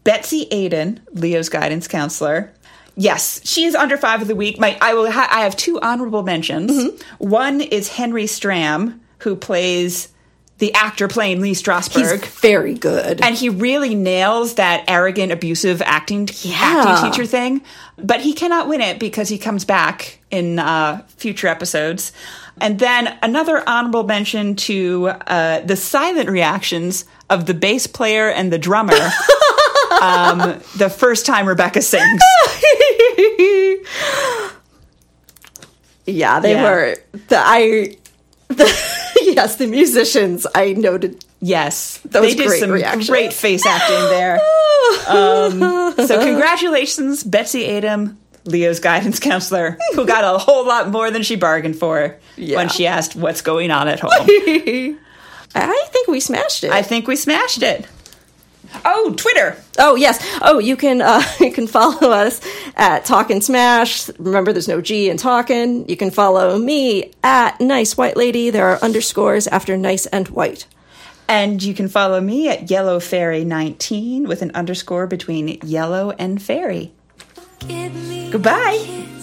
Betsy Aidem, Leo's guidance counselor. Yes, she is under five of the week. My, I will. Ha- I have two honorable mentions. One is Henry Stram, who plays the actor playing Lee He's Strasberg. very good. and he really nails that arrogant, abusive acting Yeah. acting teacher thing. But he cannot win it because he comes back in uh, future episodes. And then another honorable mention to uh, the silent reactions of the bass player and the drummer. um, the first time Rebecca sings. yeah, they Yeah. were the I the yes, the musicians I noted Yes, That they did great some reaction. great face acting there. Um, so congratulations, Betsy Aidem, Leo's guidance counselor, who got a whole lot more than she bargained for Yeah. when she asked what's going on at home. I think we smashed it. I think we smashed it. Oh, Twitter. Oh yes. Oh, you can uh, you can follow us at Talkin' Smash. Remember, there's no G in Talkin'. You can follow me at Nice White Lady. There are underscores after nice and white. And you can follow me at Yellow Fairy 19 with an underscore between yellow and fairy. Give me Goodbye. a kiss.